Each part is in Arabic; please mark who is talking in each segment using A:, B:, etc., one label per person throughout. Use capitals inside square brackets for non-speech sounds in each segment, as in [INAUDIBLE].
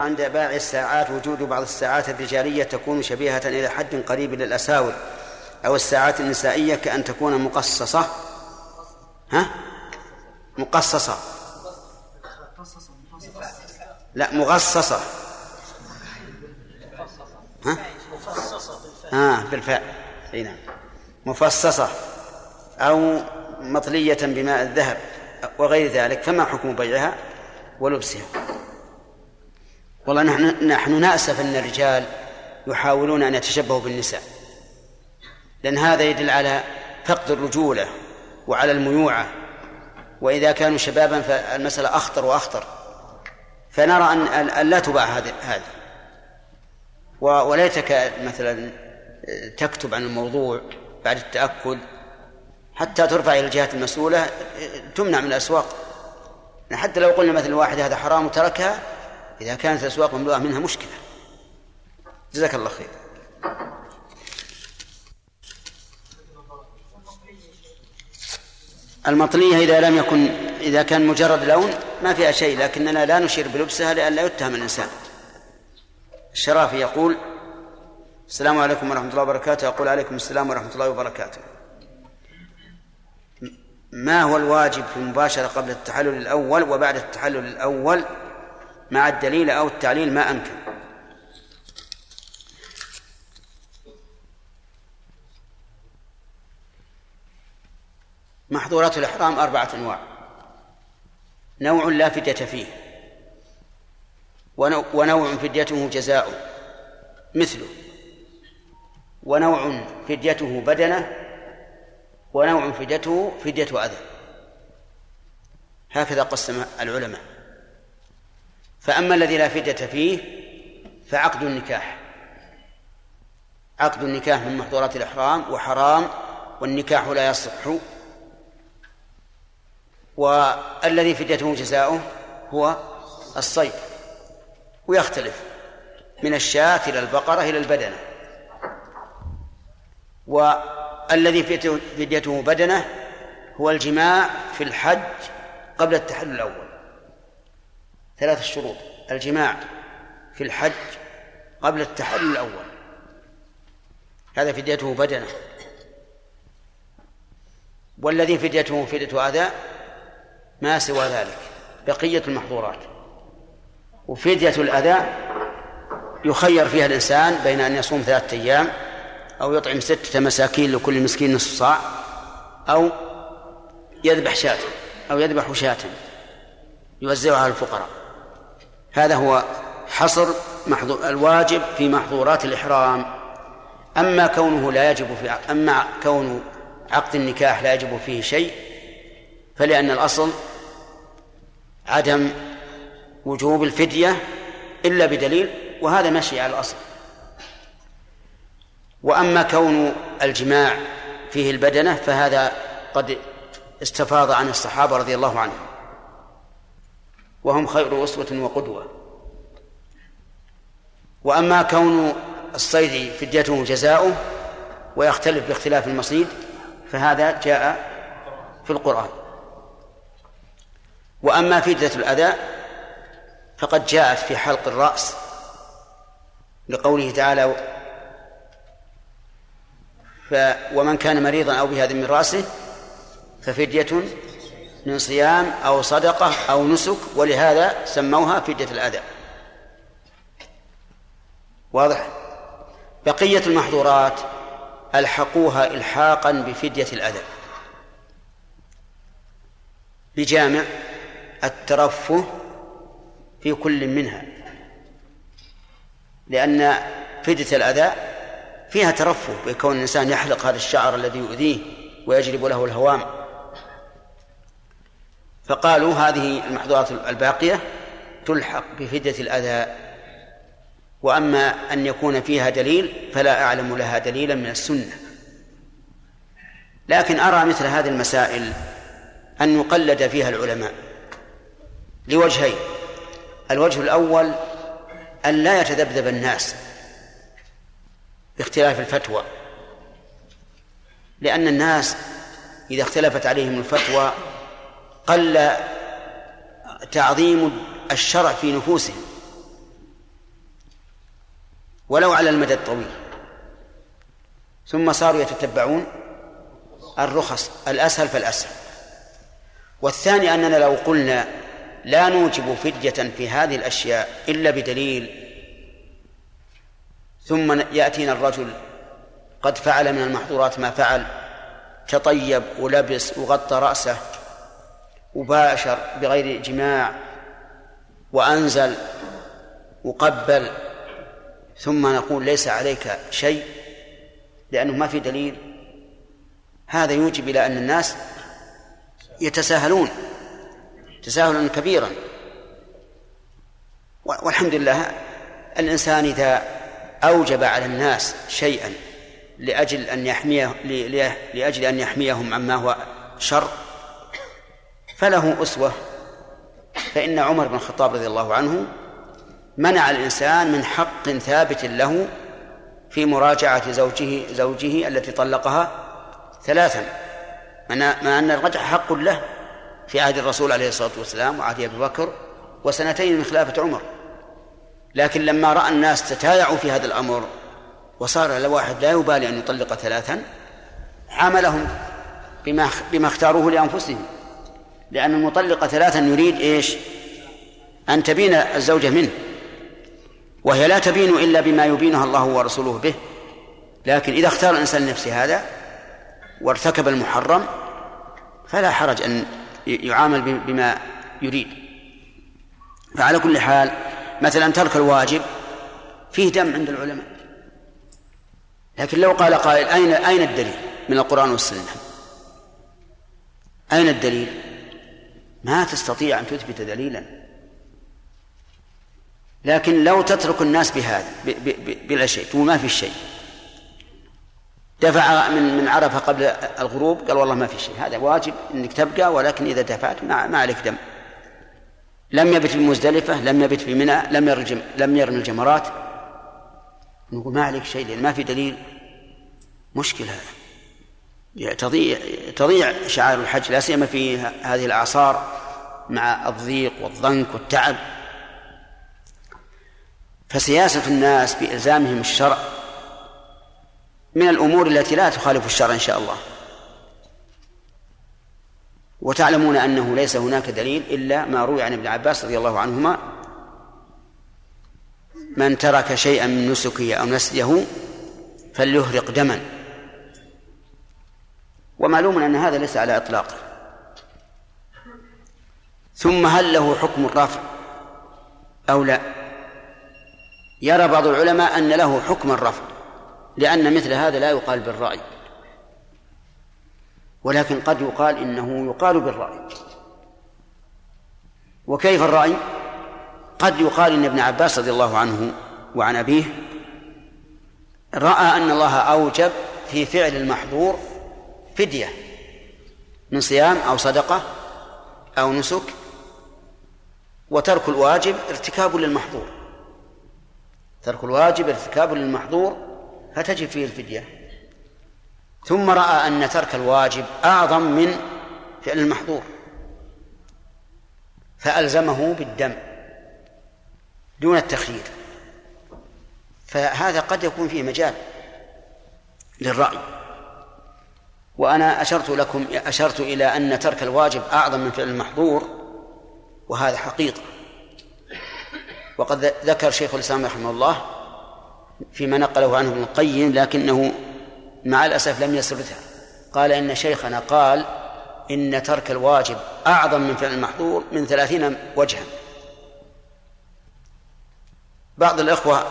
A: عند بائع الساعات وجود بعض الساعات الرجالية تكون شبيهة إلى حد قريب للأساور أو الساعات النسائية كأن تكون مقصصة. ها؟ مقصصة. لا مغصصة. ها؟ آه بالفعل أي نعم. مفصصة أو مطلية بماء الذهب وغير ذلك فما حكم بيعها؟ ولبسها. والله نحن نحن نأسف أن الرجال يحاولون أن يتشبهوا بالنساء. لأن هذا يدل على فقد الرجولة وعلى الميوعة. وإذا كانوا شبابا فالمسألة أخطر وأخطر. فنرى أن لا تباع هذه وليتك مثلا تكتب عن الموضوع بعد التأكد. حتى ترفع إلى الجهات المسؤولة تمنع من الأسواق. حتى لو قلنا مثلا واحد هذا حرام وتركها إذا كانت الأسواق مملوءة منها مشكلة. جزاك الله خير. المطلية إذا لم يكن إذا كان مجرد لون ما فيها شيء لكننا لا نشير بلبسها لئلا يتهم الإنسان. الشرافي يقول السلام عليكم ورحمة الله وبركاته. يقول عليكم السلام ورحمة الله وبركاته. ما هو الواجب في المباشرة قبل التحلل الأول وبعد التحلل الأول؟ مع الدليل أو التعليل ما أمكن. محظورات الإحرام أربعة أنواع. نوع لا فدية فيه. ونوع فديته جزاء. مثله. ونوع فديته بدنة. ونوع فديته فدية أذى. هكذا قسم العلماء. فأما الذي لا فدية فيه فعقد النكاح. عقد النكاح من محظورات الإحرام وحرام والنكاح لا يصح. والذي فديته جزاؤه هو الصيد. ويختلف من الشاة إلى البقرة إلى البدنة. والذي فديته بدنة هو الجماع في الحج قبل التحلل الأول. ثلاث شروط. الجماع في الحج قبل التحلل الأول. هذا فديته بدنة. والذي فديته فدية أذى ما سوى ذلك. بقية المحظورات. وفدية الأذى يخير فيها الإنسان بين أن يصوم ثلاثة أيام أو يطعم ستة مساكين لكل مسكين نصف صاع أو يذبح شاة أو يذبح شاة يوزعها على الفقراء. هذا هو حصر محظور الواجب في محظورات الإحرام. أما كونه لا يجب في أما كون عقد النكاح لا يجب فيه شيء فلأن الأصل عدم وجوب الفدية إلا بدليل وهذا مشي على الأصل. وأما كون الجماع فيه البدنة فهذا قد استفاض عن الصحابة رضي الله عنهم. وهم خير أسوة وقدوة. وأما كون الصيد فديته جزاؤه ويختلف باختلاف المصيد فهذا جاء في القرآن. وأما فدية الأذى فقد جاءت في حلق الرأس لقوله تعالى ف ومن كان مريضا أو بهذا من رأسه ففدية من صيام أو صدقة أو نسك ولهذا سموها فدية الأذى. واضح؟ بقية المحظورات ألحقوها إلحاقا بفدية الأذى. بجامع الترفه في كل منها لأن فدية الأذى فيها ترفه بكون الإنسان يحلق هذا الشعر الذي يؤذيه ويجلب له الهوام. فقالوا هذه المحظورات الباقية تلحق بفدية الأذى وأما أن يكون فيها دليل فلا أعلم لها دليلا من السنة. لكن أرى مثل هذه المسائل أن يقلد فيها العلماء لوجهين. الوجه الأول أن لا يتذبذب الناس باختلاف الفتوى لأن الناس إذا اختلفت عليهم الفتوى قل تعظيم الشرع في نفوسهم ولو على المدى الطويل. ثم صاروا يتتبعون الرخص الأسهل فالأسهل. والثاني أننا لو قلنا لا نوجب فدية في هذه الأشياء إلا بدليل ثم يأتينا الرجل قد فعل من المحظورات ما فعل تطيب ولبس وغطى رأسه وباشر بغير جماع وأنزل وقبل ثم نقول ليس عليك شيء لأنه ما في دليل. هذا يوجب إلى أن الناس يتساهلون تساهلا كبيرا. والحمد لله الإنسان إذا أوجب على الناس شيئا لأجل أن يحميه لأجل أن يحميهم عما هو شر فله أسوة. فإن عمر بن الخطاب رضي الله عنه منع الإنسان من حق ثابت له في مراجعة زوجه زوجه التي طلقها ثلاثا. مع أن الرجع حق له في عهد الرسول عليه الصلاة والسلام وعهد أبي بكر وسنتين من خلافة عمر. لكن لما رأى الناس تتايعوا في هذا الأمر وصار الواحد لا يبالي أن يطلق ثلاثا عاملهم بما بما اختاروه لأنفسهم. لأن المطلق ثلاثا يريد إيش؟ أن تبين الزوجة منه. وهي لا تبين إلا بما يبينها الله ورسوله به. لكن إذا اختار الإنسان لنفسه هذا وارتكب المحرم فلا حرج أن يعامل بما يريد. فعلى كل حال مثلا ترك الواجب فيه دم عند العلماء. لكن لو قال قائل أين أين الدليل؟ من القرآن والسنة. أين الدليل؟ ما تستطيع أن تثبت دليلا. لكن لو تترك الناس بهذا بلا شيء تقول ما في شيء. دفع من من عرفة قبل الغروب قال والله ما في شيء. هذا واجب إنك تبقى ولكن إذا دفعت ما, ما عليك دم. لم يبت بمزدلفه لم يبت بمنى لم يرجم لم يرمي الجمرات. نقول ما عليك شيء لأن ما في دليل. مشكلة. هذا تضيع تضيع شعائر الحج لا سيما في هذه الاعصار مع الضيق والضنك والتعب. فسياسة الناس بإلزامهم الشرع من الأمور التي لا تخالف الشرع إن شاء الله. وتعلمون أنه ليس هناك دليل إلا ما روي عن ابن عباس رضي الله عنهما. من ترك شيئا من نسكه أو نسيه فليهرق دما. ومعلوم أن هذا ليس على إطلاقه ثم هل له حكم الرفع أو لا؟ يرى بعض العلماء أن له حكم الرفع لأن مثل هذا لا يقال بالرأي. ولكن قد يقال إنه يقال بالرأي. وكيف الرأي؟ قد يقال إن ابن عباس رضي الله عنه وعن أبيه رأى أن الله أوجب في فعل المحظور فدية من صيام أو صدقة أو نسك وترك الواجب ارتكاب للمحظور. ترك الواجب ارتكاب للمحظور فتجب فيه الفدية. ثم رأى أن ترك الواجب أعظم من فعل المحظور. فألزمه بالدم دون التخيير. فهذا قد يكون فيه مجال للرأي. وأنا أشرت لكم أشرت إلى أن ترك الواجب أعظم من فعل المحظور وهذا حقيقة. وقد ذكر شيخ الإسلام رحمه الله فيما نقله عنه ابن القيم لكنه مع الأسف لم يسردها قال إن شيخنا قال إن ترك الواجب أعظم من فعل المحظور من ثلاثين وجها. بعض الإخوة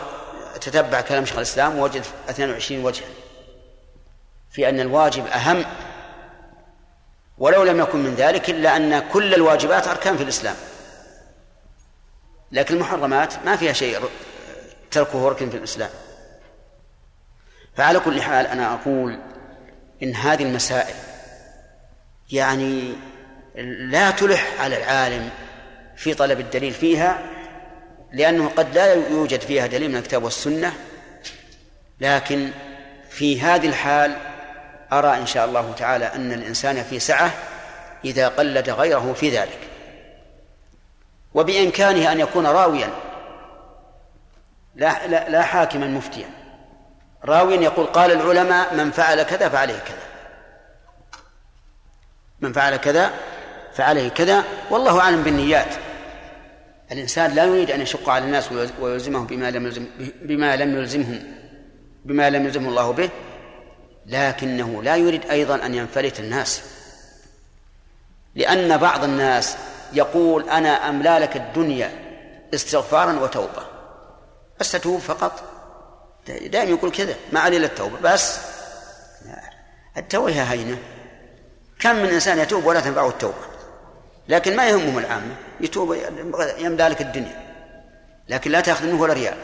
A: تتبع كلام شيخ الإسلام ووجد 22 وجها. في أن الواجب أهم ولو لم يكن من ذلك إلا أن كل الواجبات أركان في الإسلام. لكن المحرمات ما فيها شيء تركه ركن في الإسلام. فعلى كل حال أنا أقول إن هذه المسائل يعني لا تلح على العالم في طلب الدليل فيها لأنه قد لا يوجد فيها دليل من الكتاب والسنة لكن في هذه الحال أرى إن شاء الله تعالى أن الإنسان في سعة إذا قلد غيره في ذلك. وبإمكانه أن يكون راويا لا لا, لا حاكما مفتيا. راوي يقول قال العلماء من فعل كذا فعليه كذا. من فعل كذا فعليه كذا. والله أعلم بالنيات. الإنسان لا يريد أن يشق على الناس ويلزمهم بما لم يلزم بما لم يلزمهم بما لم يلزمه الله به. لكنه لا يريد أيضا أن ينفلت الناس. لأن بعض الناس يقول أنا املا لك الدنيا استغفارا وتوبة. بس تتوب فقط. دائما يقول كذا. ما علي إلا التوبة. بس. التوبه هينة. كم من إنسان يتوب ولا تنفعه التوبة. لكن ما يهمهم العامة. يتوب يملا لك الدنيا. لكن لا تأخذ منه ولا ريال.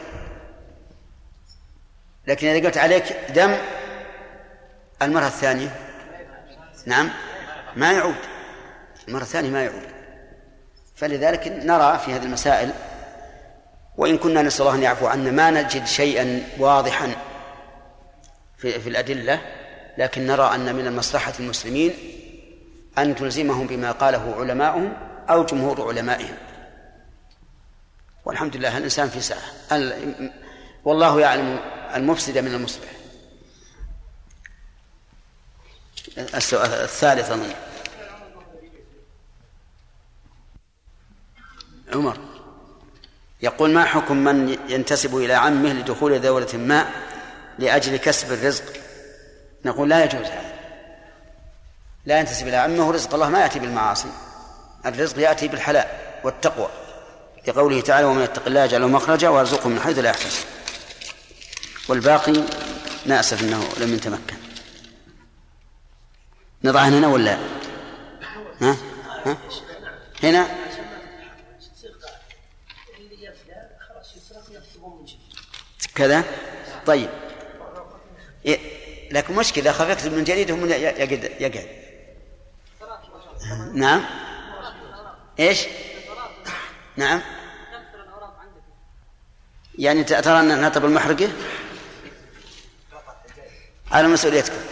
A: لكن إذا قلت عليك دم المرة الثانية. نعم. ما يعود. المرة الثانية ما يعود. فلذلك نرى في هذه المسائل وإن كنا نسأل الله أن يعفو عنا ما نجد شيئا واضحا في, في الأدلة لكن نرى أن من المصلحة المسلمين أن تلزمهم بما قاله علماؤهم أو جمهور علمائهم. والحمد لله الإنسان في ساعة. والله يعلم المفسد من المصلح السؤال الثالث أظن عمر يقول ما حكم من ينتسب إلى عمه لدخول دولة ما لأجل كسب الرزق؟ نقول لا يجوز هذا. لا ينتسب إلى عمه رزق الله ما يأتي بالمعاصي. الرزق يأتي بالحلال والتقوى. لقوله تعالى ومن يتق الله يجعل له مخرجا ويرزقه من حيث لا يحتسب. والباقي نأسف أنه لم يتمكن. نضعها هنا ولا ها؟ ها؟ هنا كذا طيب إيه؟ لكن مشكلة إذا خفقت من جديد هم يقعد يقعد نعم إيش؟ نعم يعني ترى أن نطب المحرقة على مسؤوليتكم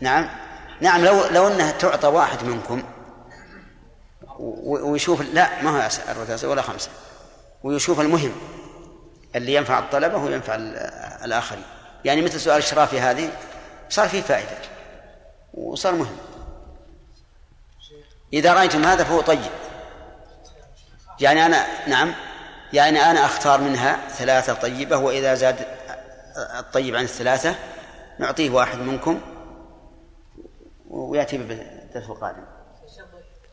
A: نعم. نعم لو لو أنها تعطى واحد منكم ويشوف لا ما هو أربعة ولا خمسة. ويشوف المهم اللي ينفع الطلبة وينفع الآخرين. يعني مثل سؤال الشرافي هذه صار فيه فائدة وصار مهم. إذا رأيتم هذا فهو طيب. يعني أنا نعم يعني أنا أختار منها ثلاثة طيبة وإذا زاد الطيب عن الثلاثة نعطيه واحد منكم ويأتي بالدرس القادم.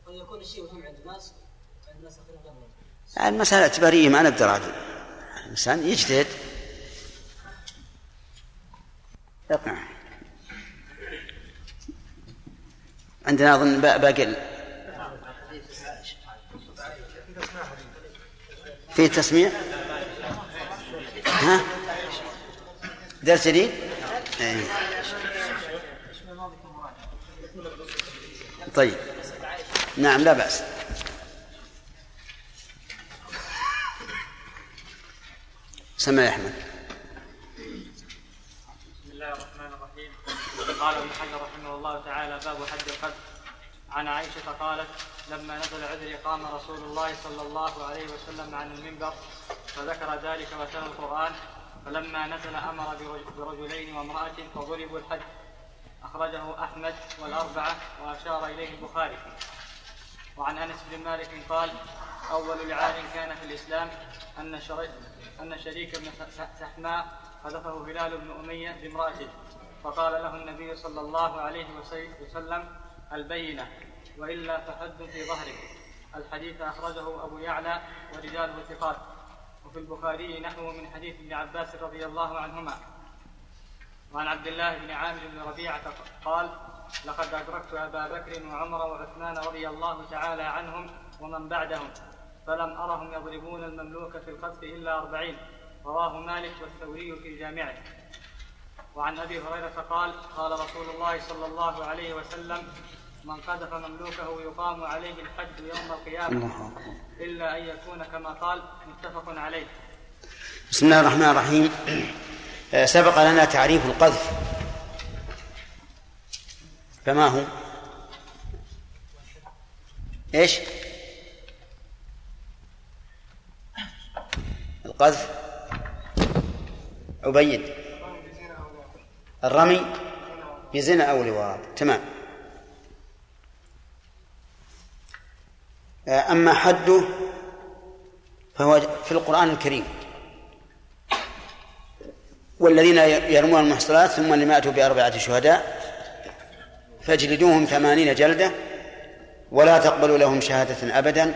A: قد يكون الشيء مهم عند الناس عند الناس المسألة اعتبارية ما نقدر عدل الإنسان يجتهد. يقنع. عندنا أظن باقي في تسميع ها؟ درس جديد؟ إيه. طيب. نعم لا بأس. سمع يا أحمد.
B: بسم الله الرحمن الرحيم. قال ابن حجر رحمه الله تعالى باب حد القذف عن عائشة قالت لما نزل عذري قام رسول الله صلى الله عليه وسلم عن المنبر فذكر ذلك وتلا القرآن فلما نزل أمر برجلين وامرأة فضربوا الحد أخرجه أحمد والأربعة وأشار إليه البخاري. وعن أنس بن مالك قال أول لعان كان في الإسلام أن شريك أن شريك بن سحماء حذفه هلال بن أمية بامرأته فقال له النبي صلى الله عليه وسلم البينة وإلا فحد في ظهرك. الحديث أخرجه أبو يعلى ورجاله ثقات. وفي البخاري نحوه من حديث ابن عباس رضي الله عنهما. وعن عبد الله بن عامر بن ربيعة قال لقد أدركت أبا بكر وعمر وعثمان رضي الله تعالى عنهم ومن بعدهم فلم أرهم يضربون المملوك في القذف إلا أربعين رواه مالك والثوري في جامعه وعن أبي هريرة قال قال رسول الله صلى الله عليه وسلم من قذف مملوكه يقام عليه الحد يوم القيامة إلا أن يكون كما قال متفق عليه
A: بسم الله الرحمن الرحيم. سبق لنا تعريف القذف. فما هو؟ إيش؟ القذف. عبيد. الرمي بزنا أو لواط. تمام. أما حده فهو في القرآن الكريم. والذين يرمون المحصنات ثم لم يأتوا بأربعة شهداء فاجلدوهم ثمانين جلدة ولا تقبلوا لهم شهادة أبدا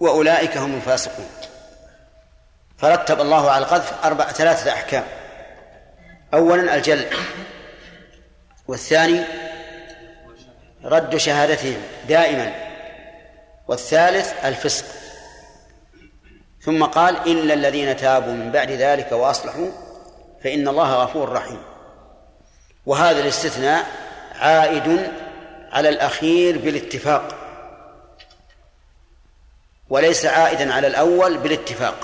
A: وأولئك هم الفاسقون. فرتب الله على القذف أربع ثلاثة أحكام. أولا الجلد والثاني رد شهادتهم دائما والثالث الفسق. ثم قال إلا الذين تابوا من بعد ذلك وأصلحوا فإن الله غفور رحيم. وهذا الاستثناء عائد على الأخير بالاتفاق. وليس عائدا على الأول بالاتفاق.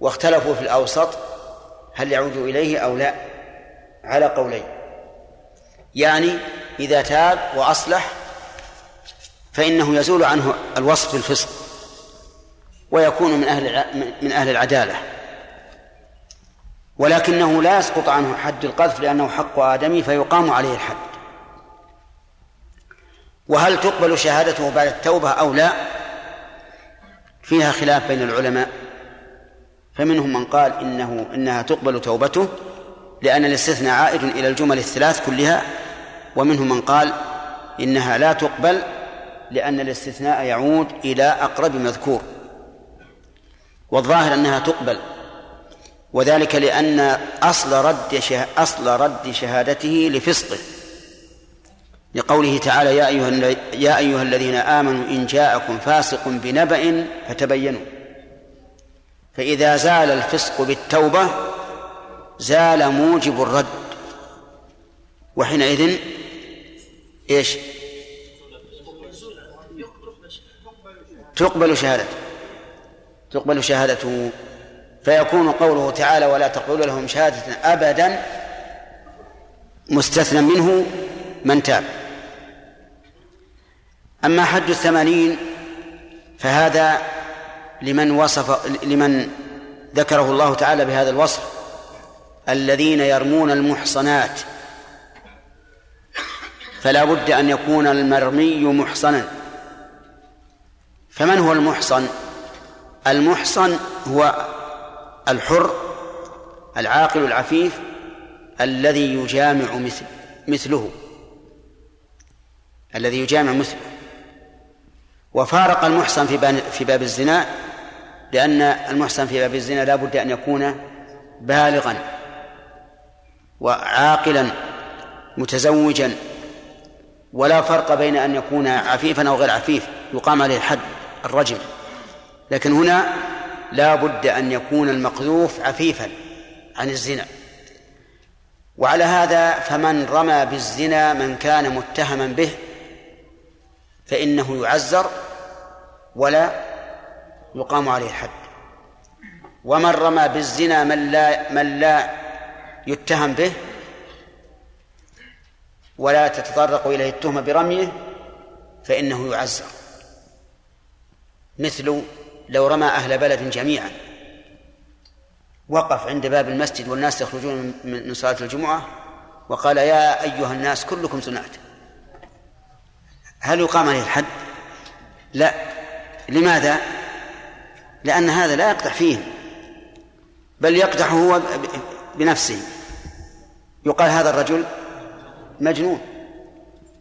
A: واختلفوا في الأوسط هل يعود إليه أو لا. على قولين. يعني إذا تاب وأصلح فإنه يزول عنه الوصف بالفسق. ويكون من أهل من أهل العدالة. ولكنه لا يسقط عنه حد القذف لأنه حق آدمي فيقام عليه الحد. وهل تقبل شهادته بعد التوبة أو لا؟ فيها خلاف بين العلماء. فمنهم من قال إنه إنها تقبل توبته لأن الاستثناء عائد إلى الجمل الثلاث كلها. ومنهم من قال إنها لا تقبل لأن الاستثناء يعود إلى أقرب مذكور. والظاهر أنها تقبل وذلك لأن أصل رد أصل رد شهادته لفسقه. لقوله تعالى يا أيها يا أيها الذين آمنوا إن جاءكم فاسق بنبأ فتبينوا. فإذا زال الفسق بالتوبة زال موجب الرد. وحينئذ إيش؟ تقبل شهادته. تقبل شهادته. فيكون قوله تعالى ولا تقبلوا لهم شهادة أبدا مستثنى منه من تاب. أما حد الثمانين فهذا لمن وصف لمن ذكره الله تعالى بهذا الوصف الذين يرمون المحصنات. فلا بد أن يكون المرمي محصنا. فمن هو المحصن؟ المحصن هو الحر العاقل العفيف الذي يجامع مثل مثله الذي يجامع مثله. وفارق المحصن في في باب الزنا لأن المحصن في باب الزنا لا بد أن يكون بالغا وعاقلا متزوجا ولا فرق بين أن يكون عفيفا أو غير عفيف يقام عليه الحد الرجم. لكن هنا لا بد أن يكون المقذوف عفيفا عن الزنا. وعلى هذا فمن رمى بالزنا من كان متهما به فإنه يعزر ولا يقام عليه الحد. ومن رمى بالزنا من لا من لا يتهم به ولا تتطرق إليه التهمة برميه فإنه يعزر. مثل لو رمى أهل بلد جميعا. وقف عند باب المسجد والناس يخرجون من صلاة الجمعة وقال يا أيها الناس كلكم زنات هل يقام عليه الحد؟ لا. لماذا؟ لأن هذا لا يقدح فيه. بل يقدح هو بنفسه. يقال هذا الرجل مجنون.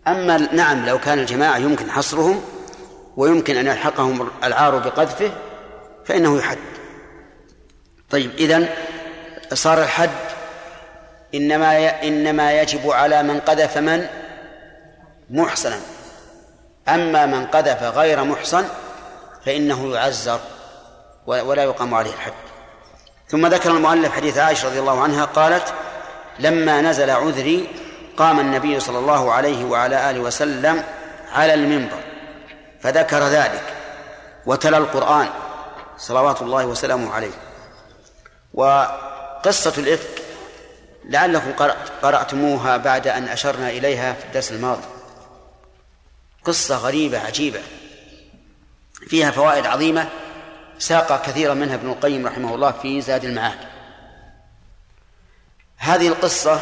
A: أما نعم لو كان الجماعة يمكن حصرهم ويمكن أن يلحقهم العار بقذفه فإنه يحد. طيب إذن صار الحد إنما إنما يجب على من قذف من؟ محصنا. أما من قذف غير محصن فإنه يعزر ولا يقام عليه الحد. ثم ذكر المؤلف حديث عائشة رضي الله عنها قالت لما نزل عذري قام النبي صلى الله عليه وعلى آله وسلم على المنبر فذكر ذلك وتلا القرآن صلوات الله وسلامه عليه. وقصة الإفك لعلكم قرأتموها بعد أن أشرنا إليها في الدرس الماضي. قصة غريبة عجيبة فيها فوائد عظيمة ساق كثيرا منها ابن القيم رحمه الله في زاد المعاد. هذه القصة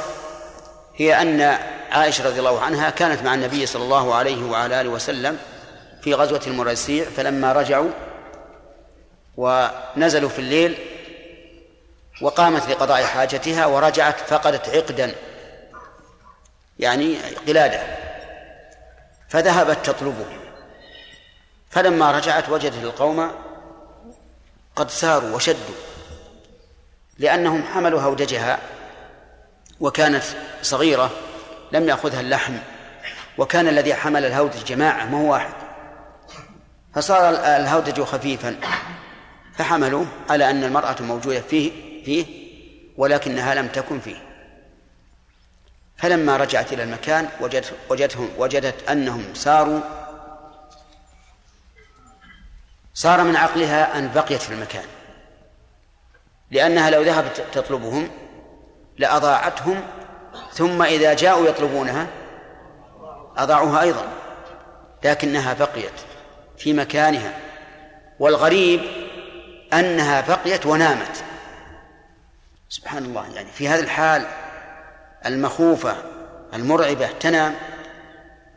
A: هي أن عائشة رضي الله عنها كانت مع النبي صلى الله عليه وعلى آله وسلم في غزوة المريسيع فلما رجعوا ونزلوا في الليل وقامت لقضاء حاجتها ورجعت فقدت عقدا يعني قلادة فذهبت تطلبه. فلما رجعت وجدت القوم قد ساروا وشدوا لأنهم حملوا هودجها وكانت صغيرة لم يأخذها اللحم وكان الذي حمل الهودج جماعة ما هو واحد. فصار الهودج خفيفا. فحملوه على أن المرأة موجودة فيه فيه ولكنها لم تكن فيه. فلما رجعت إلى المكان وجدت وجدتهم وجدت أنهم ساروا. صار من عقلها أن بقيت في المكان. لأنها لو ذهبت تطلبهم لأضاعتهم ثم إذا جاءوا يطلبونها أضاعوها أيضا لكنها بقيت. في مكانها والغريب أنها بقيت ونامت. سبحان الله يعني في هذا الحال المخوفة المرعبة تنام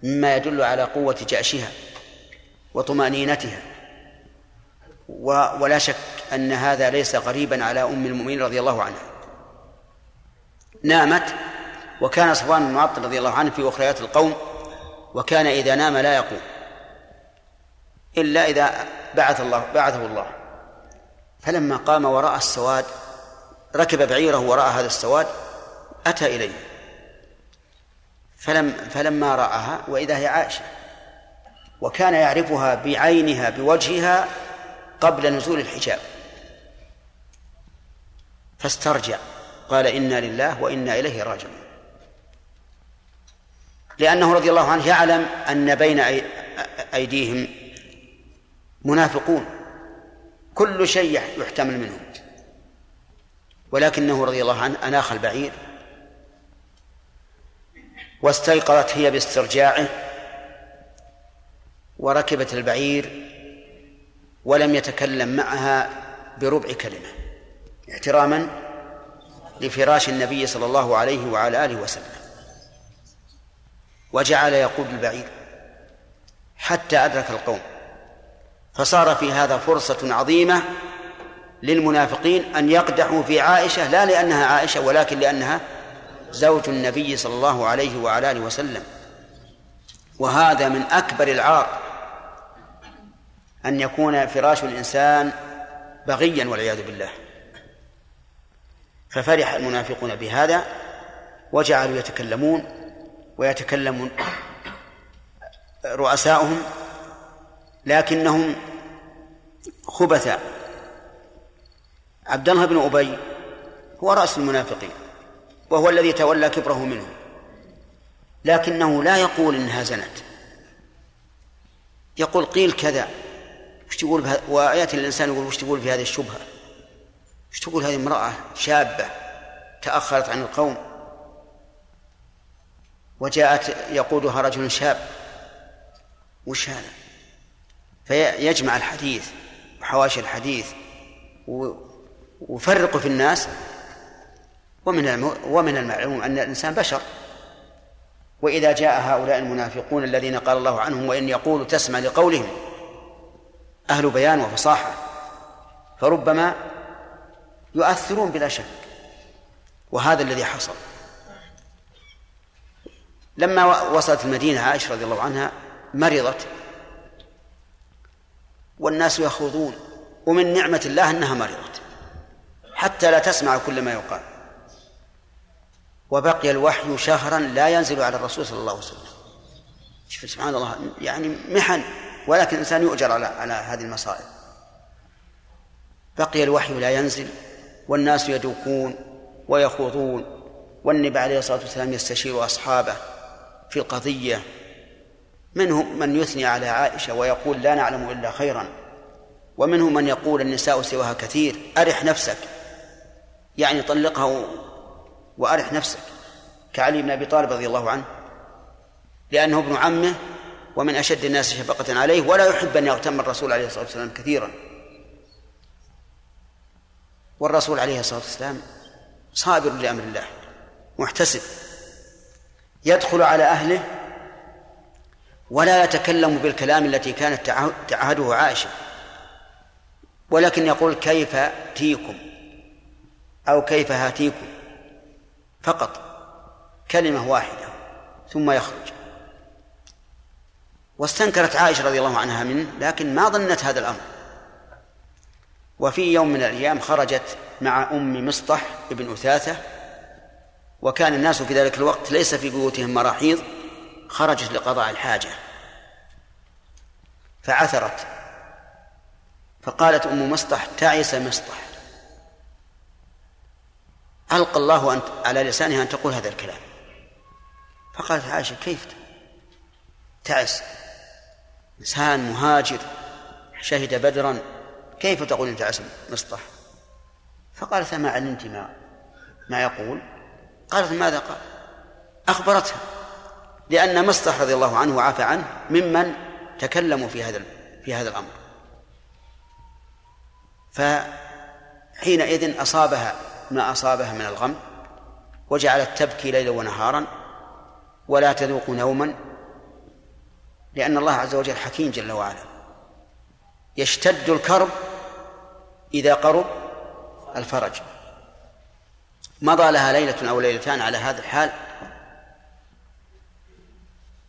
A: مما يدل على قوة جأشها وطمأنينتها. ولا شك أن هذا ليس غريبا على أم المؤمنين رضي الله عنها. نامت وكان صفوان بن معطل رضي الله عنه في أخريات القوم وكان إذا نام لا يقوم. إلا إذا بعث الله بعثه الله. فلما قام وراء السواد ركب بعيره وراء هذا السواد أتى إليه. فلم فلما رآها وإذا هي عائشة وكان يعرفها بعينها بوجهها قبل نزول الحجاب. فاسترجع قال إنا لله وإنا إليه راجعون. لأنه رضي الله عنه يعلم أن بين أيديهم منافقون. كل شيء يحتمل منهم ولكنه رضي الله عنه أناخ البعير. واستيقظت هي باسترجاعه. وركبت البعير. ولم يتكلم معها بربع كلمة. احتراما لفراش النبي صلى الله عليه وعلى آله وسلم. وجعل يقود البعير. حتى أدرك القوم. فصار في هذا فرصة عظيمة للمنافقين أن يقدحوا في عائشة لا لأنها عائشة ولكن لأنها زوج النبي صلى الله عليه وعلى آله وسلم. وهذا من أكبر العار أن يكون فراش الإنسان بغيا والعياذ بالله. ففرح المنافقون بهذا وجعلوا يتكلمون ويتكلم رؤساؤهم لكنهم خبثاء. عبد الله بن أبي هو رأس المنافقين وهو الذي تولى كبره منهم. لكنه لا يقول إنها زنت. يقول قيل كذا. وش تقول بها؟ وياتي الإنسان يقول وش تقول في هذه الشبهة؟ وش تقول هذه امرأة شابة تأخرت عن القوم؟ وجاءت يقودها رجل شاب. وش هذا؟ فيجمع الحديث وحواشي الحديث ويفرق في الناس. ومن ومن المعلوم أن الإنسان بشر. وإذا جاء هؤلاء المنافقون الذين قال الله عنهم وإن يقولوا تسمع لقولهم أهل بيان وفصاحة فربما يؤثرون بلا شك. وهذا الذي حصل. لما وصلت المدينة عائشة رضي الله عنها مرضت. والناس يخوضون ومن نعمة الله أنها مرضت حتى لا تسمع كل ما يقال. وبقي الوحي شهرا لا ينزل على الرسول صلى الله عليه وسلم. شوف سبحان الله يعني محن ولكن الإنسان يؤجر على على هذه المصائب. بقي الوحي لا ينزل والناس يدوكون ويخوضون والنبي عليه الصلاة والسلام يستشير أصحابه في القضية منهم من يثني على عائشة ويقول لا نعلم إلا خيرا ومنهم من يقول النساء سواها كثير أرح نفسك. يعني طلقها وأرح نفسك. كعلي بن أبي طالب رضي الله عنه. لأنه ابن عمه ومن أشد الناس شفقة عليه ولا يحب أن يغتم الرسول عليه الصلاة والسلام كثيرا. والرسول عليه الصلاة والسلام صابر لأمر الله محتسب. يدخل على أهله ولا يتكلم بالكلام التي كانت تعهده عائشة. ولكن يقول كيف تيكم؟ أو كيف هاتيكم؟ فقط كلمة واحدة ثم يخرج. واستنكرت عائشة رضي الله عنها منه لكن ما ظنت هذا الأمر. وفي يوم من الأيام خرجت مع أم مصطح ابن أثاثة وكان الناس في ذلك الوقت ليس في بيوتهم مراحيض خرجت لقضاء الحاجة. فعثرت. فقالت أم مصطح تعس مصطح. ألقى الله أن على لسانها أن تقول هذا الكلام. فقالت عائشة كيف؟ تعس. إنسان مهاجر شهد بدرا. كيف تقول تعس مصطح؟ فقالت ما علمت ما ما يقول؟ قالت ماذا قال؟ أخبرتها. لأن مصطح رضي الله عنه وعافى عنه ممن تكلموا في هذا في هذا الأمر. فحينئذ أصابها ما أصابها من الغم وجعلت تبكي ليلا ونهارا ولا تذوق نوما لأن الله عز وجل حكيم جل وعلا. يشتد الكرب إذا قرب الفرج. مضى لها ليلة أو ليلتان على هذا الحال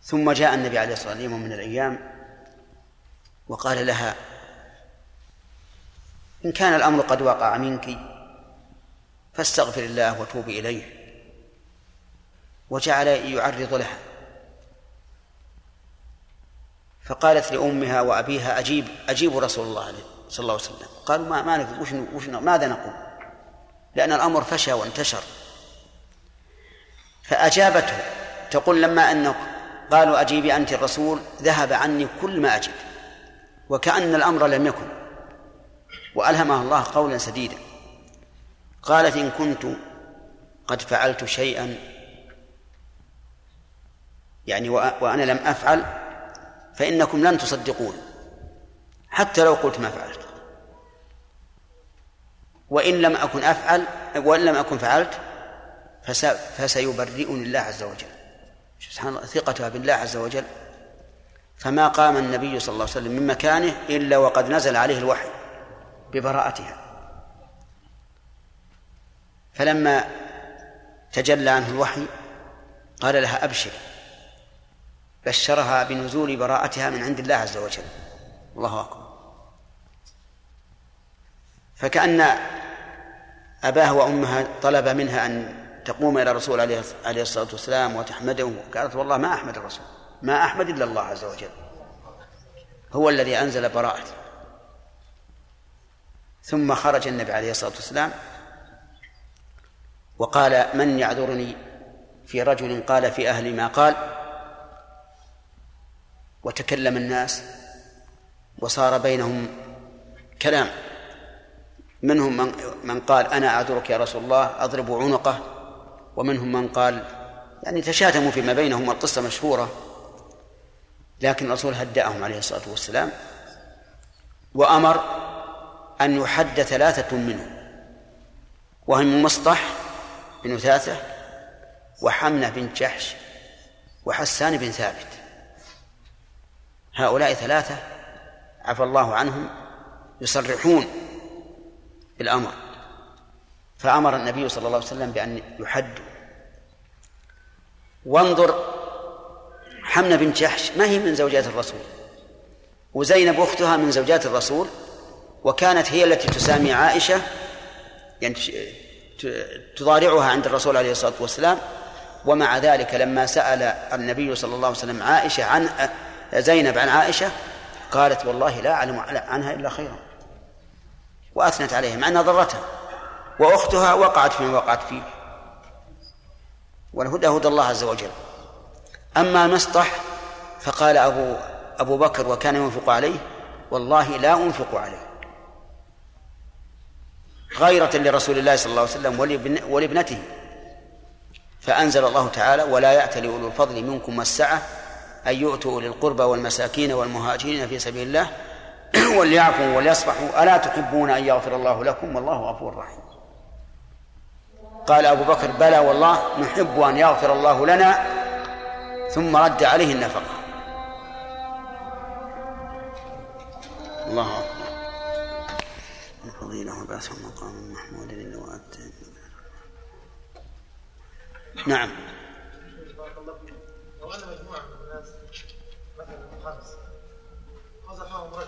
A: ثم جاء النبي عليه الصلاة والسلام من الأيام وقال لها إن كان الأمر قد وقع منك فاستغفر الله وتوبي إليه. وجعل يعرض لها. فقالت لأمها وأبيها أجيب أجيبوا رسول الله صلى الله عليه وسلم. قالوا ما ما وش وش ماذا نقول؟ لأن الأمر فشى وانتشر. فأجابته تقول لما أنه قالوا أجيبي أنت الرسول ذهب عني كل ما أجد وكأن الأمر لم يكن. وألهمها الله قولا سديدا. قالت إن كنت قد فعلت شيئا يعني وأنا لم أفعل فإنكم لن تصدقون. حتى لو قلت ما فعلت. وإن لم أكن أفعل وإن لم أكن فعلت فسيبرئني الله عز وجل. سبحان الله ثقتها بالله عز وجل. فما قام النبي صلى الله عليه وسلم من مكانه إلا وقد نزل عليه الوحي ببراءتها. فلما تجلى عنه الوحي قال لها أبشر. بشرها بنزول براءتها من عند الله عز وجل. الله أكبر. فكأن أباه وأمها طلب منها أن تقوم إلى الرسول عليه الصلاة والسلام وتحمده. قالت والله ما أحمد الرسول ما أحمد إلا الله عز وجل. هو الذي أنزل براءتي ثم خرج النبي عليه الصلاة والسلام وقال من يعذرني في رجل قال في أهل ما قال؟ وتكلم الناس وصار بينهم كلام. منهم من, من قال أنا أعذرك يا رسول الله أضرب عنقه. ومنهم من قال يعني تشاتموا فيما بينهم والقصة مشهورة لكن الرسول هدأهم عليه الصلاة والسلام وأمر أن يحد ثلاثة منهم وهم مصطح بن ثاثة وحمنة بن جحش وحسان بن ثابت. هؤلاء ثلاثة عفى الله عنهم يصرحون بالأمر فأمر النبي صلى الله عليه وسلم بأن يحدوا وانظر حمنة بن جحش ما هي من زوجات الرسول؟ وزينب أختها من زوجات الرسول وكانت هي التي تسامي عائشة يعني تضارعها عند الرسول عليه الصلاة والسلام. ومع ذلك لما سأل النبي صلى الله عليه وسلم عائشة عن زينب عن عائشة قالت والله لا أعلم عنها إلا خيرا. وأثنت عليها مع أنها ضرتها. وأختها وقعت فيما وقعت فيه. والهدى هدى الله عز وجل. أما مسطح فقال أبو أبو بكر وكان ينفق عليه والله لا أنفق عليه. غيرة لرسول الله صلى الله عليه وسلم ولابنته. فأنزل الله تعالى ولا يأتل أولو الفضل منكم والسعة أن يؤتوا أولي القربى والمساكين والمهاجرين في سبيل الله [CLEARS THROAT] وليعفوا وليصفحوا. ألا تحبون أن يغفر الله لكم؟ والله غفور رحيم. قال أبو بكر بلى والله نحب أن يغفر الله لنا ثم رد عليه النفقة. الله أكبر. وبعثه مقام محمود نعم. لو أن مجموعة من الناس مثلا خمس قذفهم رجل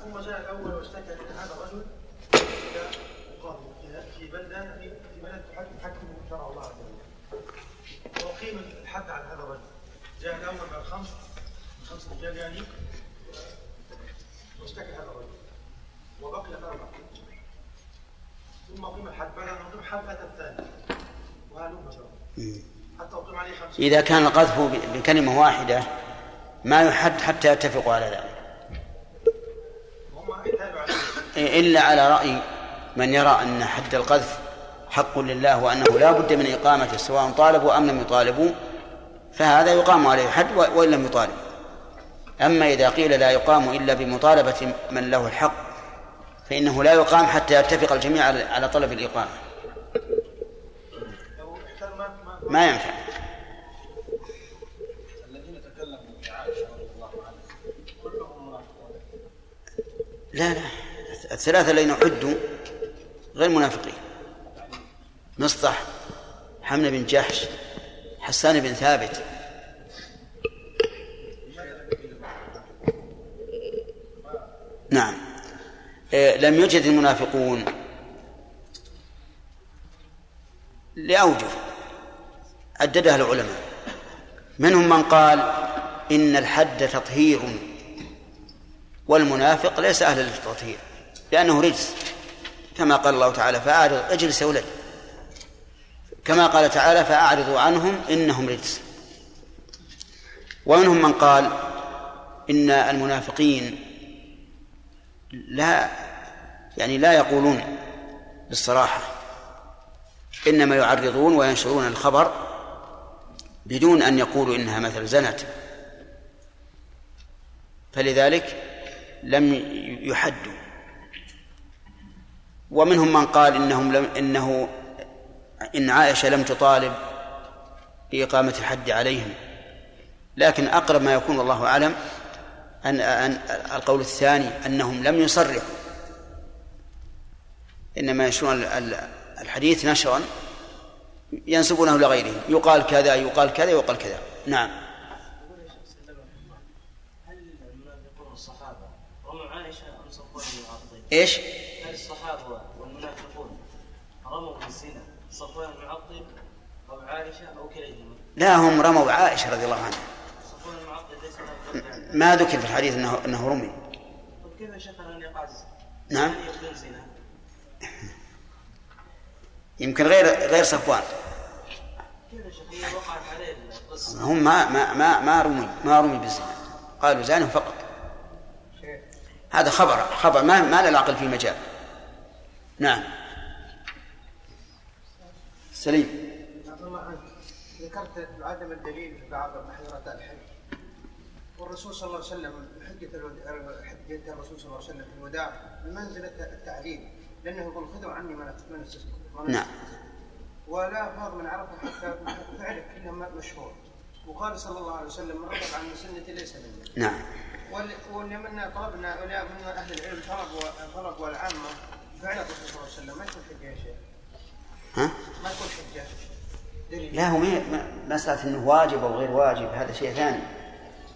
A: ثم جاء الأول واشتكى إلى هذا الرجل. في بلدة في بلد تحكم شرع الله عز وجل. وأقيم الحد على هذا الرجل. جاء الأول من الخمس. خمس رجال يعني واشتكى هذا الرجل. وبقي أربعة ثم أقيم الحد. بعد أن أقيم حد أتى الثاني. وهلم حتى أقيم عليه خمسة. إذا كان القذف بكلمة واحدة ما يحد حتى يتفقوا على ذلك. إلا على رأي من يرى أن حد القذف حق لله وأنه لا بد من إقامته سواء طالبوا أم لم يطالبوا فهذا يقام عليه حد وإن لم يطالب. أما إذا قيل لا يقام إلا بمطالبة من له الحق فإنه لا يقام حتى يتفق الجميع على طلب الإقامة. ما ينفع. لا لا. الثلاثة الذين عدوا غير منافقين. مصطح حمل بن جحش حسان بن ثابت. نعم. إيه، لم يوجد المنافقون. لأوجه. عددها العلماء. منهم من قال إن الحد تطهير والمنافق ليس أهلا للتطهير لأنه رجس. كما قال الله تعالى فأعرض اجلس ولد. كما قال تعالى فأعرضوا عنهم إنهم رجس. ومنهم من قال إن المنافقين لا يعني لا يقولون بالصراحة. إنما يعرضون وينشرون الخبر بدون أن يقولوا إنها مثل زنت. فلذلك لم يحدوا. ومنهم من قال إنهم لم إنه إن عائشة لم تطالب بإقامة الحد عليهم. لكن أقرب ما يكون الله أعلم أن أن القول الثاني أنهم لم يصرحوا. إنما ينشرون الحديث نشرا ينسبونه لغيرهم. يقال كذا يقال كذا يقال كذا. نعم. إيش؟ هل الصحابه والمنافقون رموا بالزنا صفوان المعطل أو عائشه أو كليهما؟ لا هم رموا عائشه رضي الله عنها. ما ذكر في الحديث انه إنه رمي. كيف نعم. يمكن غير غير صفوان. هم ما ما ما ما رمي ما رمي بالزنا. قالوا زانه فقط. هذا خبر خبر ما ما العقل في مجال نعم. سليم.
C: ذكرت عدم الدليل في بعض محظورات الحج. والرسول صلى الله عليه وسلم حجة حجة الرسول صلى الله عليه وسلم في الوداع بمنزلة التعليم لأنه يقول خذوا عني منسككم نعم. ولا فاض من عرفة حتى فعله كله مشهور. وقال صلى الله عليه وسلم من رغب عن سنتي ليس مني.
A: نعم.
C: ولمنا طلبنا ولا من أهل العلم طلبوا طلبوا العامه فعل الرسول صلى الله عليه وسلم ما يكون حجة يا شيخ.
A: ها؟
C: ما يكون حجة
A: لا هو مسألة أنه واجب أو غير واجب هذا شيء ثاني.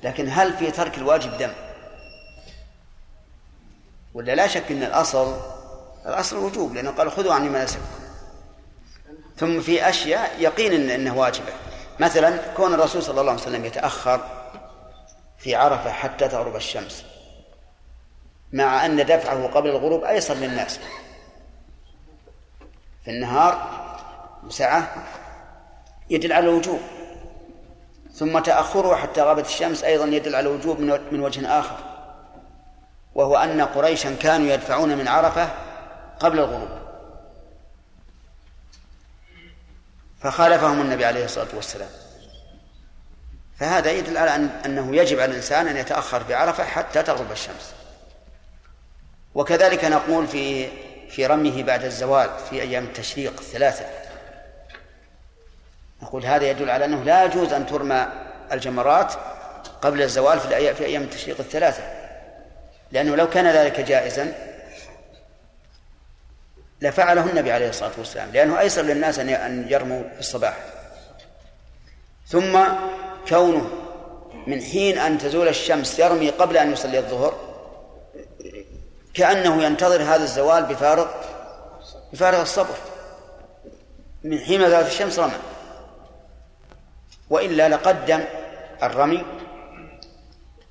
A: لكن هل في ترك الواجب دم؟ ولا لا شك أن الأصل الأصل الوجوب لأنه قال خذوا عني مناسككم. ثم في أشياء يقين أنه واجبة. مثلا كون الرسول صلى الله عليه وسلم يتأخر في عرفة حتى تغرب الشمس مع أن دفعه قبل الغروب أيسر للناس. في النهار سعة يدل على الوجوب. ثم تأخره حتى غابت الشمس أيضا يدل على الوجوب من وجه آخر. وهو أن قريشا كانوا يدفعون من عرفة قبل الغروب. فخالفهم النبي عليه الصلاة والسلام. فهذا يدل على أن أنه يجب على الإنسان أن يتأخر في عرفة حتى تغرب الشمس. وكذلك نقول في في رميه بعد الزوال في أيام التشريق الثلاثة. نقول هذا يدل على أنه لا يجوز أن ترمى الجمرات قبل الزوال في في أيام التشريق الثلاثة. لأنه لو كان ذلك جائزا لفعله النبي عليه الصلاة والسلام لأنه أيسر للناس أن يرموا في الصباح. ثم كونه من حين أن تزول الشمس يرمي قبل أن يصلي الظهر كأنه ينتظر هذا الزوال بفارغ بفارغ الصبر. من حين زالت الشمس رمى وإلا لقدم الرمي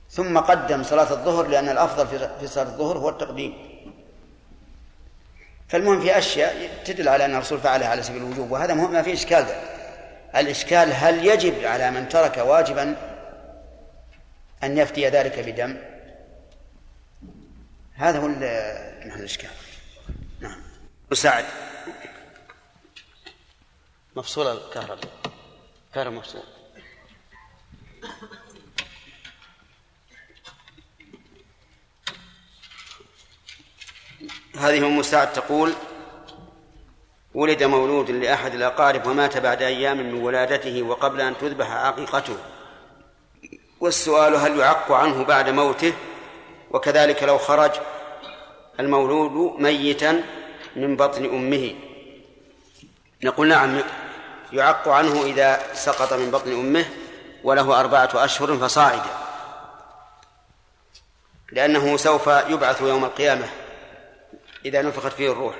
A: ثم قدم صلاة الظهر لأن الأفضل في صلاة الظهر هو التقديم. فالمهم في أشياء تدل على أن الرسول فعلها على سبيل الوجوب وهذا مهم ما في إشكال ذلك. الإشكال هل يجب على من ترك واجبا أن يفتي ذلك بدم؟ هذا هو محل الإشكال. نعم. مساعد مفصول الكهرباء. كهرباء مفصول هذه أم سعد تقول ولد مولود لأحد الأقارب ومات بعد أيام من ولادته وقبل أن تذبح عقيقته. والسؤال هل يعق عنه بعد موته؟ وكذلك لو خرج المولود ميتا من بطن أمه. نقول نعم يعق عنه إذا سقط من بطن أمه وله أربعة أشهر فصاعدا لأنه سوف يبعث يوم القيامة إذا نفخت فيه الروح.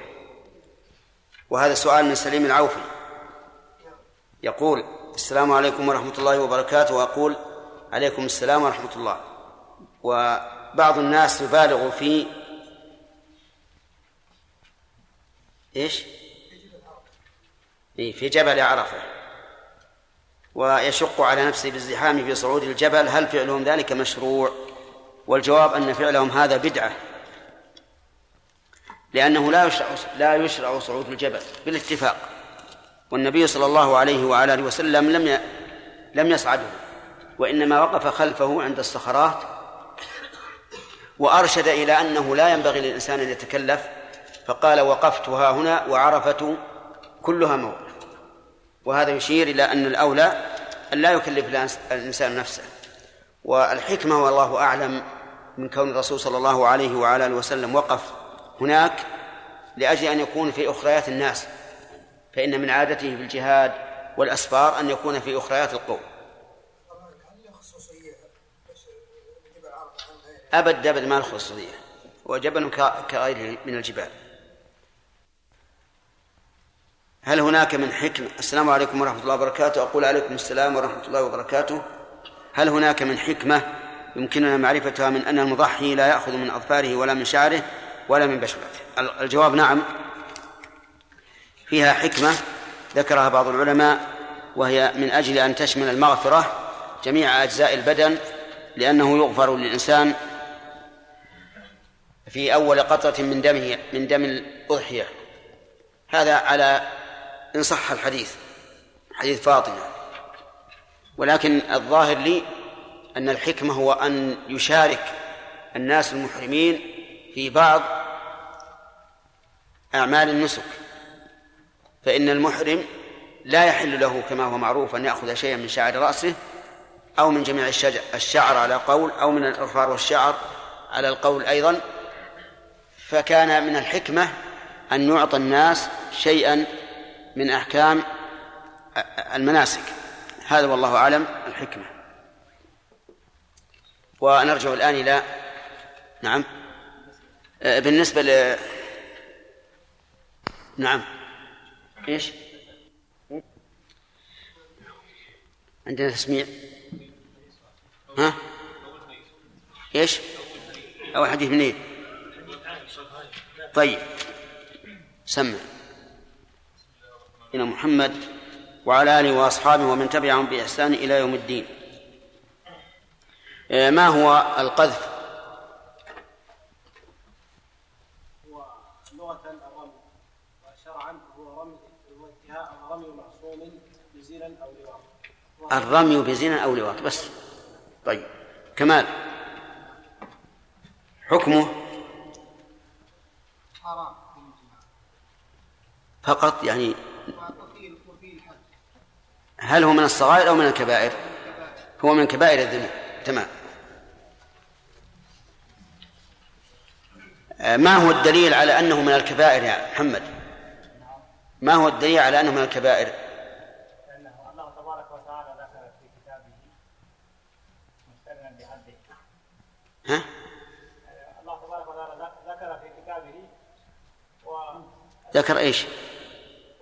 A: وهذا سؤال من سليم العوفي. يقول السلام عليكم ورحمة الله وبركاته. وأقول عليكم السلام ورحمة الله. وبعض الناس يبالغ في إيش؟ في جبل عرفة. ويشق على نفسه بالزحام في صعود الجبل. هل فعلهم ذلك مشروع؟ والجواب أن فعلهم هذا بدعة. لأنه لا يشرع لا يشرع صعود الجبل. بالاتفاق. والنبي صلى الله عليه وعلى آله وسلم لم لم يصعده. وإنما وقف خلفه عند الصخرات. وأرشد إلى أنه لا ينبغي للإنسان أن يتكلف. فقال وقفت ها هنا وعرفة كلها موقف. وهذا يشير إلى أن الأولى أن لا يكلف الإنسان نفسه. والحكمة والله أعلم من كون الرسول صلى الله عليه وعلى آله وسلم وقف هناك لأجل أن يكون في أخريات الناس فإن من عادته في الجهاد والأسفار أن يكون في أخريات القوم أبد أبد ما الخصوصية وجبل كغيره من الجبال. هل هناك من حكمة السلام عليكم ورحمة الله وبركاته. أقول عليكم السلام ورحمة الله وبركاته. هل هناك من حكمة يمكننا معرفتها من أن المضحي لا يأخذ من أظفاره ولا من شعره ولا من بشرته؟ الجواب نعم. فيها حكمة ذكرها بعض العلماء وهي من أجل أن تشمل المغفرة جميع أجزاء البدن لأنه يغفر للإنسان في أول قطرة من دمه من دم الأضحية. هذا على إن صح الحديث حديث فاطمة. ولكن الظاهر لي أن الحكمة هو أن يشارك الناس المحرمين في بعض أعمال النسك. فإن المحرم لا يحل له كما هو معروف أن يأخذ شيئا من شعر رأسه أو من جميع الشعر على قول أو من الأظفار والشعر على القول أيضا. فكان من الحكمة أن يعطى الناس شيئا من أحكام المناسك هذا والله أعلم الحكمة ونرجع الآن إلى نعم بالنسبة ل نعم إيش؟ عندنا تسميع ها؟ إيش؟ أول حديث منين؟ طيب سمع إلى محمد وعلى آله وأصحابه ومن تبعهم بإحسان إلى يوم الدين. ما هو القذف؟ الرمي بزنا أو لواط بس. طيب كمال. حكمه؟
C: حرام.
A: فقط يعني هل هو من الصغائر أو من الكبائر؟ هو من كبائر الذنوب. تمام. آه، ما هو الدليل على أنه من الكبائر يا محمد؟ ما هو الدليل على أنه من الكبائر؟
B: لأنه الله تبارك وتعالى ذكر في كتابه مستغنى بحده
A: ها؟
B: الله تبارك وتعالى ذكر في كتابه
A: ذكر إيش؟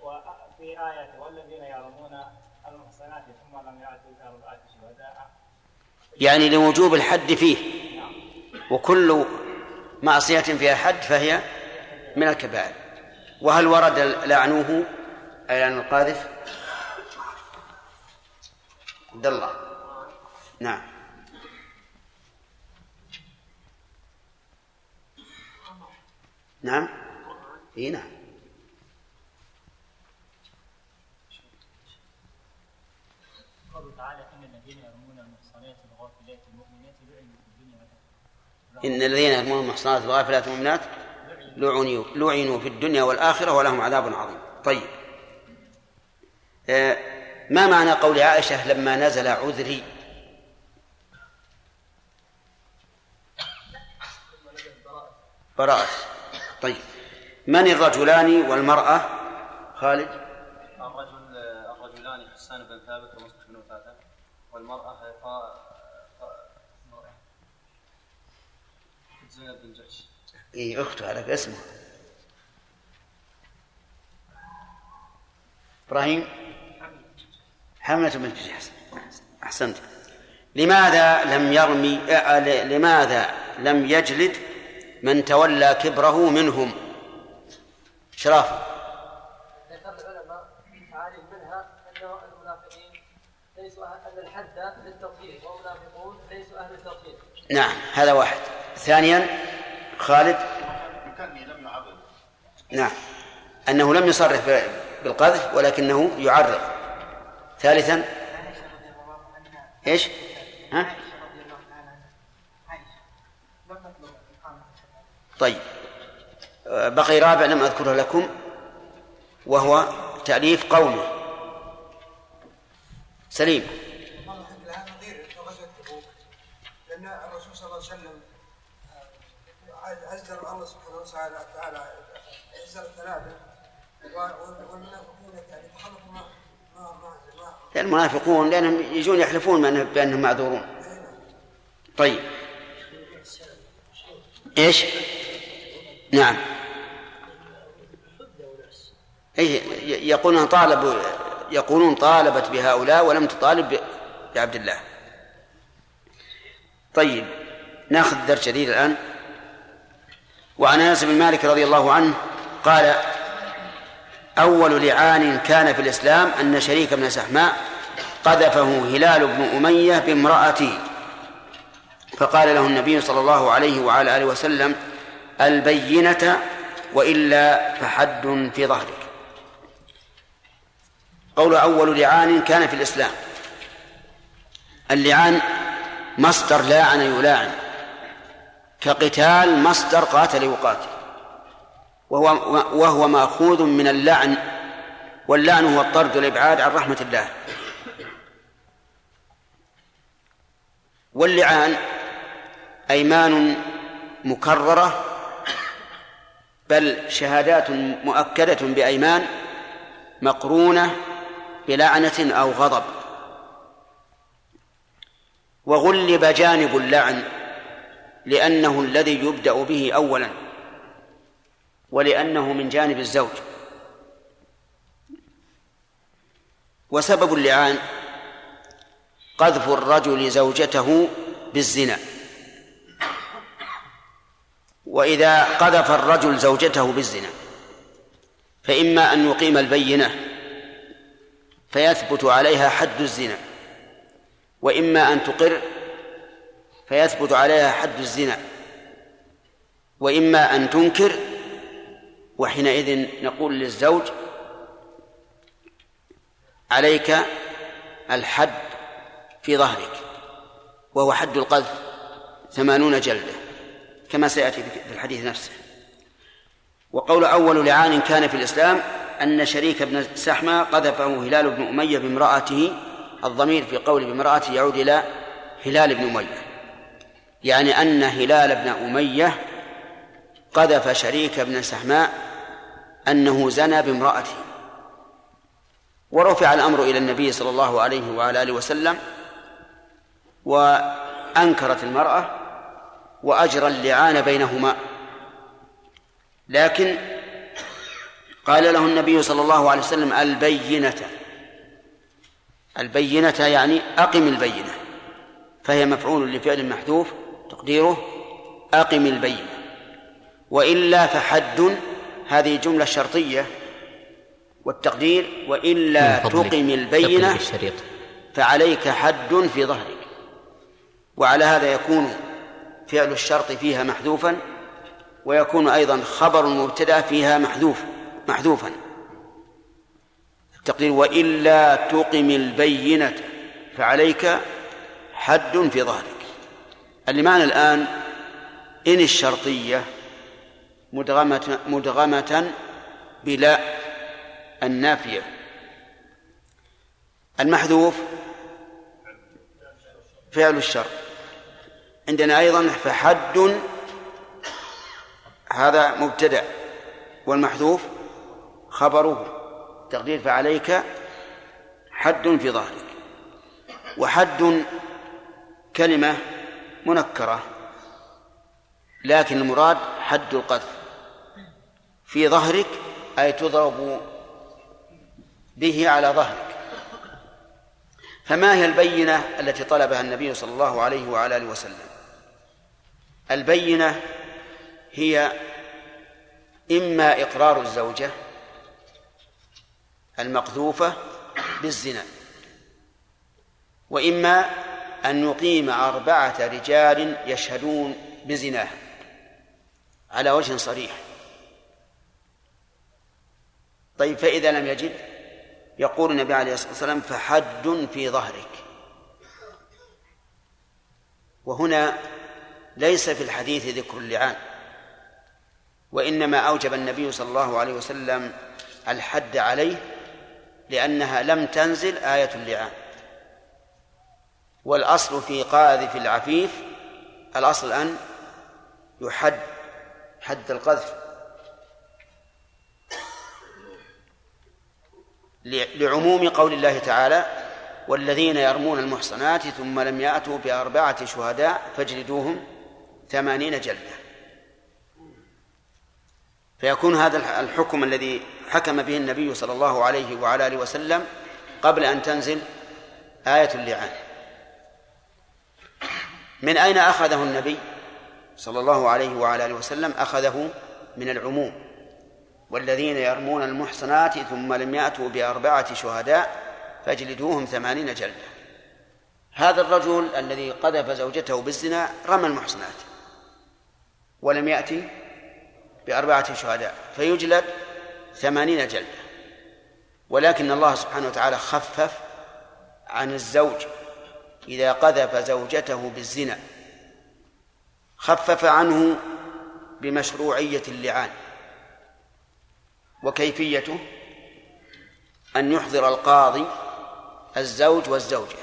B: وفي آية والذين يرمون المحصنات ثم لم يأتوا بأربعة شهداء
A: يعني لوجوب الحد فيه. وكل معصية فيها حد فهي من الكبائر. وهل ورد لعنوه؟ أي لعن القاذف؟ عبد الله. نعم. نعم. إي نعم
B: قوله تعالى إن الذين يرمون المحصنات الغافلات المؤمنات لعنوا في الدنيا والآخرة
A: إن الذين يرمون المحصنات الغافلات المؤمنات لعنوا لعنوا في الدنيا والآخرة ولهم عذاب عظيم. طيب. آه، ما معنى قول عائشة لما نزل عذري؟ براءة. طيب. من الرجلان والمرأة؟ خالد.
D: الرجل الرجلان حسان بن ثابت ومصطفى بن والمرأة زينب بن جحش
A: إيه أخته على اسمه. إبراهيم. حملة بنت جحش. أحسنت. لماذا لم يرمي آه، لماذا لم يجلد من تولى كبره منهم؟ شراف
E: ذكر العلماء تعاليم منها انه المنافقين ليسوا ان الحد للتطهير والمنافقون ليسوا أهل التطهير
A: نعم هذا واحد. ثانيا خالد. نعم. أنه لم يصرح بالقذف ولكنه يعرض ثالثا. إيش؟ ها؟ طيب. بقي رابع لم أذكره لكم وهو تأليف قومه. سليم
C: والله الحمد لله هذا نظير في غزوه تبوك لأن الرسول صلى الله عليه وسلم عزر الله سبحانه وتعالى تعالى عزر الثلاثة. و- والمنافقون يعني تخلفوا ما ما
A: المنافقون لأنهم يجون يحلفون بأنهم- معذورون. طيب. إيش؟ نعم. أي يقولون طالب يقولون طالبت بهؤلاء ولم تطالب بعبد الله. طيب. نأخذ درس جديد الآن. وعن انس بن مالك رضي الله عنه قال أول لعان كان في الإسلام أن شريك بن سحماء قذفه هلال بن أمية بامرأته فقال له النبي صلى الله عليه وعلى آله وسلم البينة وإلا فحد في ظهرك. قول أول لعان كان في الإسلام. اللعان مصدر لاعن يلاعن. كقتال مصدر قاتل يقاتل. وهو وهو مأخوذ من اللعن واللعن هو الطرد والإبعاد عن رحمة الله. واللعان أيمان مكررة بل شهادات مؤكدة بأيمان مقرونة بلعنة أو غضب. وغلب جانب اللعن لأنه الذي يبدأ به اولا ولأنه من جانب الزوج. وسبب اللعان قذف الرجل زوجته بالزنا. وإذا قذف الرجل زوجته بالزنا فإما أن يقيم البينة فيثبت عليها حد الزنا وإما أن تقر فيثبت عليها حد الزنا. وإما أن تنكر وحينئذ نقول للزوج عليك الحد في ظهرك وهو حد القذف ثمانون جلدة كما سيأتي في الحديث نفسه. وقول أول لعان كان في الإسلام أن شريك بن سحمة قذفه هلال بن أمية بامرأته الضمير في قول بامرأته يعود إلى هلال بن أمية. يعني أن هلال بن أمية قذف شريك بن سحماء أنه زنى بامرأته. ورفع الأمر إلى النبي صلى الله عليه وعلى آله وسلم وأنكرت المرأة وأجرى اللعان بينهما. لكن قال له النبي صلى الله عليه وسلم البينة. البينة يعني أقم البينة فهي مفعول لفعل محذوف تقديره أقم البينة. وإلا فحد هذه جملة شرطية. والتقدير وإلا تقم البينة فعليك حد في ظهرك. وعلى هذا يكون فعل الشرط فيها محذوفا ويكون أيضا خبر المبتدأ فيها محذوف محذوفا. التقدير وإلا تقم البينة فعليك حد في ظهرك. المعنى الآن إن الشرطية مدغمة مدغمة بلا النافية. المحذوف فعل الشر عندنا أيضا فحد هذا مبتدأ. والمحذوف خبره. تقدير فعليك حد في ظهرك. وحد كلمة منكرة لكن المراد حد القذف. في ظهرك أي تضرب به على ظهرك. فما هي البينة التي طلبها النبي صلى الله عليه وعلى آله وسلم؟ البينة هي إما إقرار الزوجة المقذوفة بالزنا وإما أن يقيم أربعة رجال يشهدون بزناه على وجه صريح. طيب فإذا لم يجد يقول النبي عليه الصلاة والسلام فحد في ظهرك. وهنا ليس في الحديث ذكر اللعان وإنما أوجب النبي صلى الله عليه وسلم الحد عليه لأنها لم تنزل آية اللعان. والأصل في قاذف العفيف الأصل أن يحد حد القذف. لعموم قول الله تعالى والذين يرمون المحصنات ثم لم يأتوا بأربعة شهداء فاجلدوهم ثمانين جلدة. فيكون هذا الحكم الذي حكم به النبي صلى الله عليه وعلى آله وسلم قبل أن تنزل آية اللعان. من أين أخذه النبي؟ صلى الله عليه وعلى آله وسلم أخذه من العموم والذين يرمون المحصنات ثم لم يأتوا بأربعة شهداء فاجلدوهم ثمانين جلدة. هذا الرجل الذي قذف زوجته بالزنا رمى المحصنات ولم يأتي بأربعة شهداء فيجلد ثمانين جلدة. ولكن الله سبحانه وتعالى خفف عن الزوج إذا قذف زوجته بالزنا خفف عنه بمشروعية اللعان. وكيفيته؟ أن يحضر القاضي الزوج والزوجة.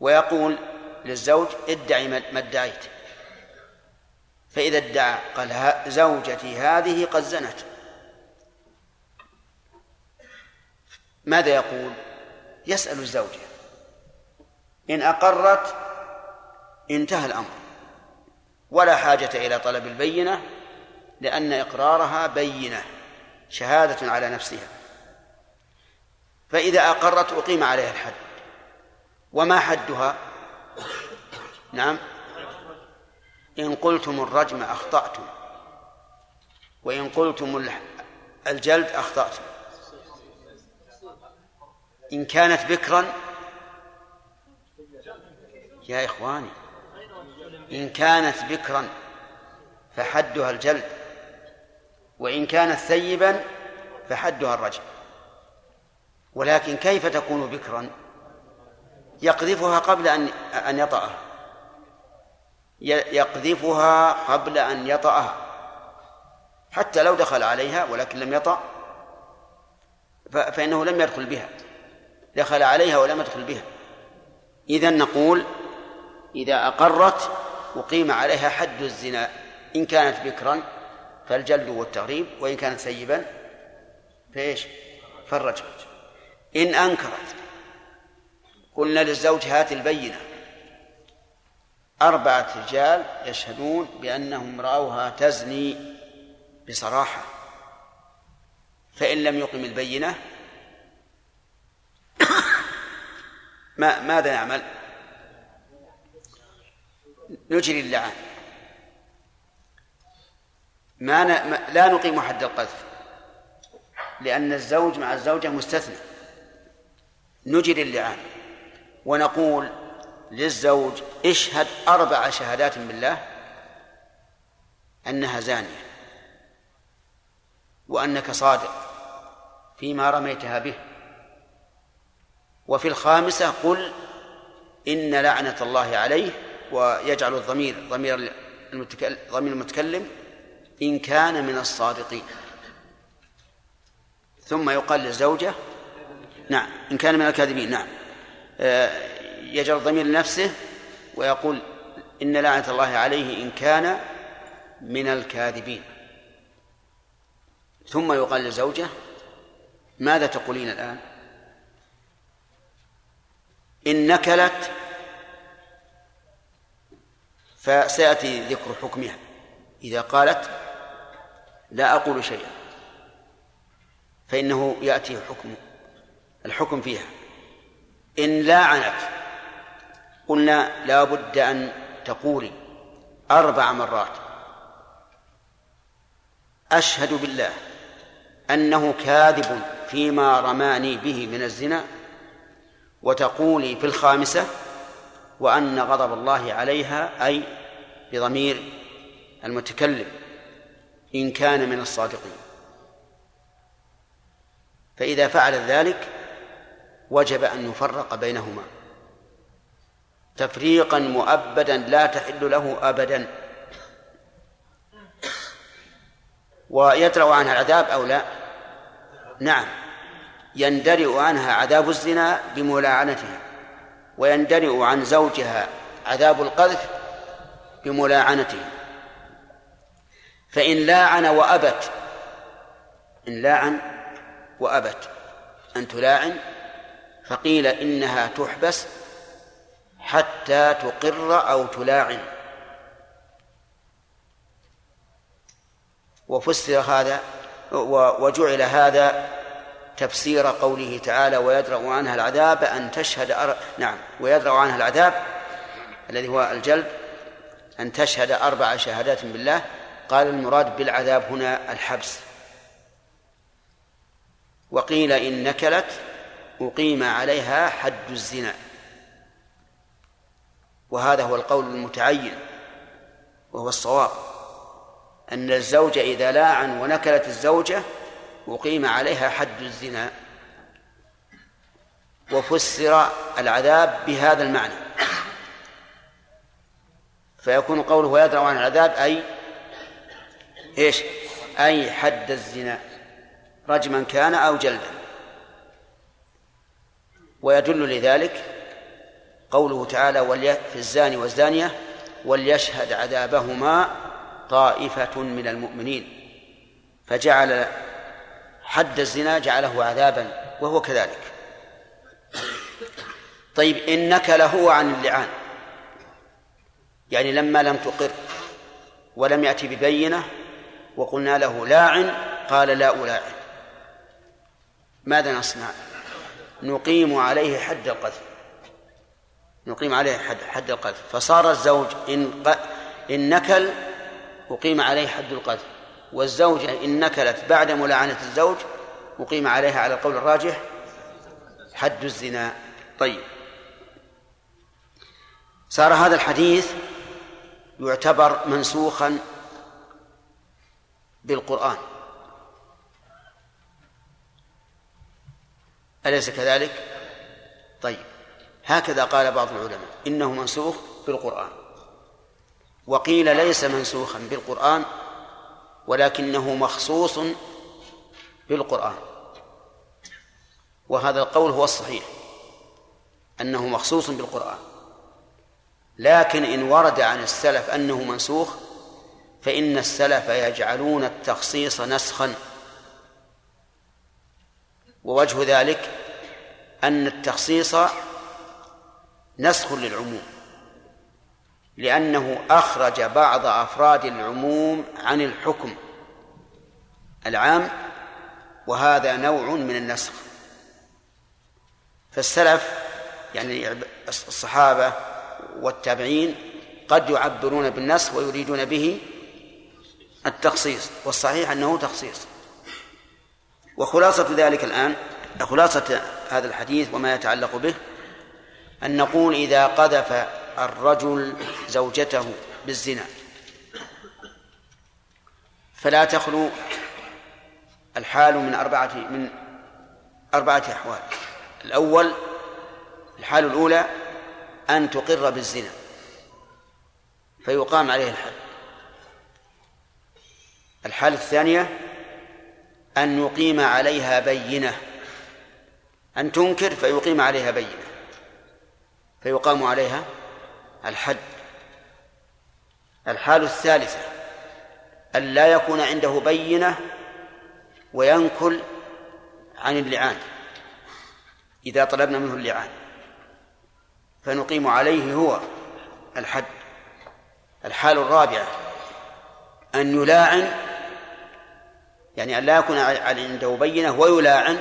A: ويقول للزوج ادعي ما ادعيت. فإذا ادعى قال زوجتي هذه قد زنت. ماذا يقول؟ يسأل الزوجة. إن أقرت انتهى الأمر. ولا حاجة إلى طلب البينة لأن إقرارها بينة شهادة على نفسها. فإذا أقرت أقيم عليها الحد. وما حدها؟ نعم. إن قلتم الرجم أخطأتم. وإن قلتم الجلد أخطأتم. إن كانت بكرا يا إخواني إن كانت بكرا فحدها الجلد وإن كانت ثيبا فحدها الرجم. ولكن كيف تكون بكرا؟ يقذفها قبل أن أن يطأها. يقذفها قبل أن يطأها. حتى لو دخل عليها ولكن لم يطأ فإنه لم يدخل بها. دخل عليها ولم يدخل بها. إذا نقول إذا أقرت أقيم عليها حد الزنا إن كانت بكرا فالجلد والتغريب وإن كانت سيبا فإيش؟ فالرجم إن أنكرت قلنا للزوج هات البينة. أربعة رجال يشهدون بأنهم رأوها تزني بصراحة. فإن لم يقم البينة [COUGHS] ما ماذا نعمل؟ نجري اللعان ما, ن... ما لا نقيم حد القذف لأن الزوج مع الزوجة مستثنى. نجري اللعان ونقول للزوج اشهد أربع شهادات بالله أنها زانية وأنك صادق فيما رميتها به. وفي الخامسة قل إن لعنة الله عليه ويجعل الضمير ضمير المتكلم ضمير المتكلم إن كان من الصادقين. ثم يقال للزوجة نعم إن كان من الكاذبين نعم. آه، يجعل الضمير لنفسه ويقول إن لعنة الله عليه إن كان من الكاذبين. ثم يقال للزوجة ماذا تقولين الآن؟ إن نكلت فسيأتي ذكر حكمها. إذا قالت لا أقول شيئا فإنه يأتي حكم الحكم فيها. إن لاعنت قلنا لا بد أن تقولي أربع مرات أشهد بالله أنه كاذب فيما رماني به من الزنا وتقولي في الخامسة وأن غضب الله عليها أي بضمير المتكلم إن كان من الصادقين. فإذا فعل ذلك وجب أن يفرق بينهما. تفريقا مؤبدا لا تحل له أبدا. ويدرأ عنها العذاب أو لا؟ نعم. يندرئ عنها عذاب الزنا بملاعنتها ويندرئ عن زوجها عذاب القذف بملاعنته فإن لاعن وأبت إن لاعن وأبت أن تلاعن فقيل إنها تحبس حتى تقر أو تلاعن. وفسر هذا وجعل هذا تفسير قوله تعالى ويدرأ عنها العذاب أن تشهد أر... نعم ويدرأ عنها العذاب الذي هو الجلد أن تشهد أربع شهادات بالله. قال المراد بالعذاب هنا الحبس. وقيل إن نكلت أقيم عليها حد الزنا. وهذا هو القول المتعين وهو الصواب أن الزوج إذا لاعن ونكلت الزوجة أقيم عليها حد الزنا وفسر العذاب بهذا المعنى. فيكون قوله ويدرأ عن العذاب أي إيش؟ أي حد الزنا. رجما كان أو جلدا. ويدل لذلك قوله تعالى في الزاني والزانية وليشهد عذابهما طائفة من المؤمنين. فجعل حد الزنا جعله عذابا وهو كذلك. طيب إن نكل هو عن اللعان. يعني لما لم تقر ولم يأتي ببينة وقلنا له لاعن قال لا ألاعن. ماذا نصنع؟ نقيم عليه حد القذف. نقيم عليه حد حد القذف. فصار الزوج إن إن نكل أقيم عليه حد القذف. والزوجة إن نكلت بعد ملاعنة الزوج أقيم عليها على القول الراجح حد الزنا. طيب. صار هذا الحديث يعتبر منسوخا بالقرآن. أليس كذلك؟ طيب. هكذا قال بعض العلماء. إنه منسوخ بالقرآن. وقيل ليس منسوخا بالقرآن ولكنه مخصوص بالقرآن. وهذا القول هو الصحيح أنه مخصوص بالقرآن. لكن إن ورد عن السلف أنه منسوخ فإن السلف يجعلون التخصيص نسخا. ووجه ذلك أن التخصيص نسخ للعموم. لأنه أخرج بعض أفراد العموم عن الحكم العام وهذا نوع من النسخ. فالسلف يعني الصحابة والتابعين قد يعبرون بالنسخ ويريدون به التخصيص والصحيح أنه تخصيص. وخلاصة ذلك الآن خلاصة هذا الحديث وما يتعلق به أن نقول إذا قذف الرجل زوجته بالزنا. فلا تخلو الحال من أربعة من أربعة أحوال. الأول الحال الأولى أن تقر بالزنا. فيقام عليه الحد الحالة الثانية أن يقيم عليها بينة. أن تنكر فيقيم عليها بينة. فيقام عليها الحد. الحال الثالثة أن لا يكون عنده بينة وينكل عن اللعان إذا طلبنا منه اللعان. فنقيم عليه هو الحد. الحال الرابعة أن يلاعن يعني أن لا يكون عنده بينة ويلاعن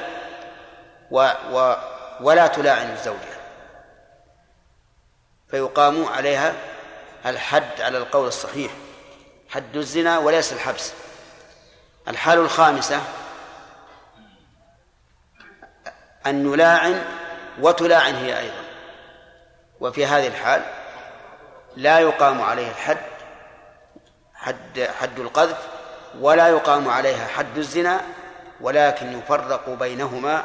A: و و ولا تلاعن الزوجة. فيقام عليها الحد على القول الصحيح. حد الزنا وليس الحبس. الحال الخامسة أن نلاعن وتلاعن هي أيضا. وفي هذه الحال لا يقام عليه الحد حد حد القذف ولا يقام عليها حد الزنا ولكن يفرق بينهما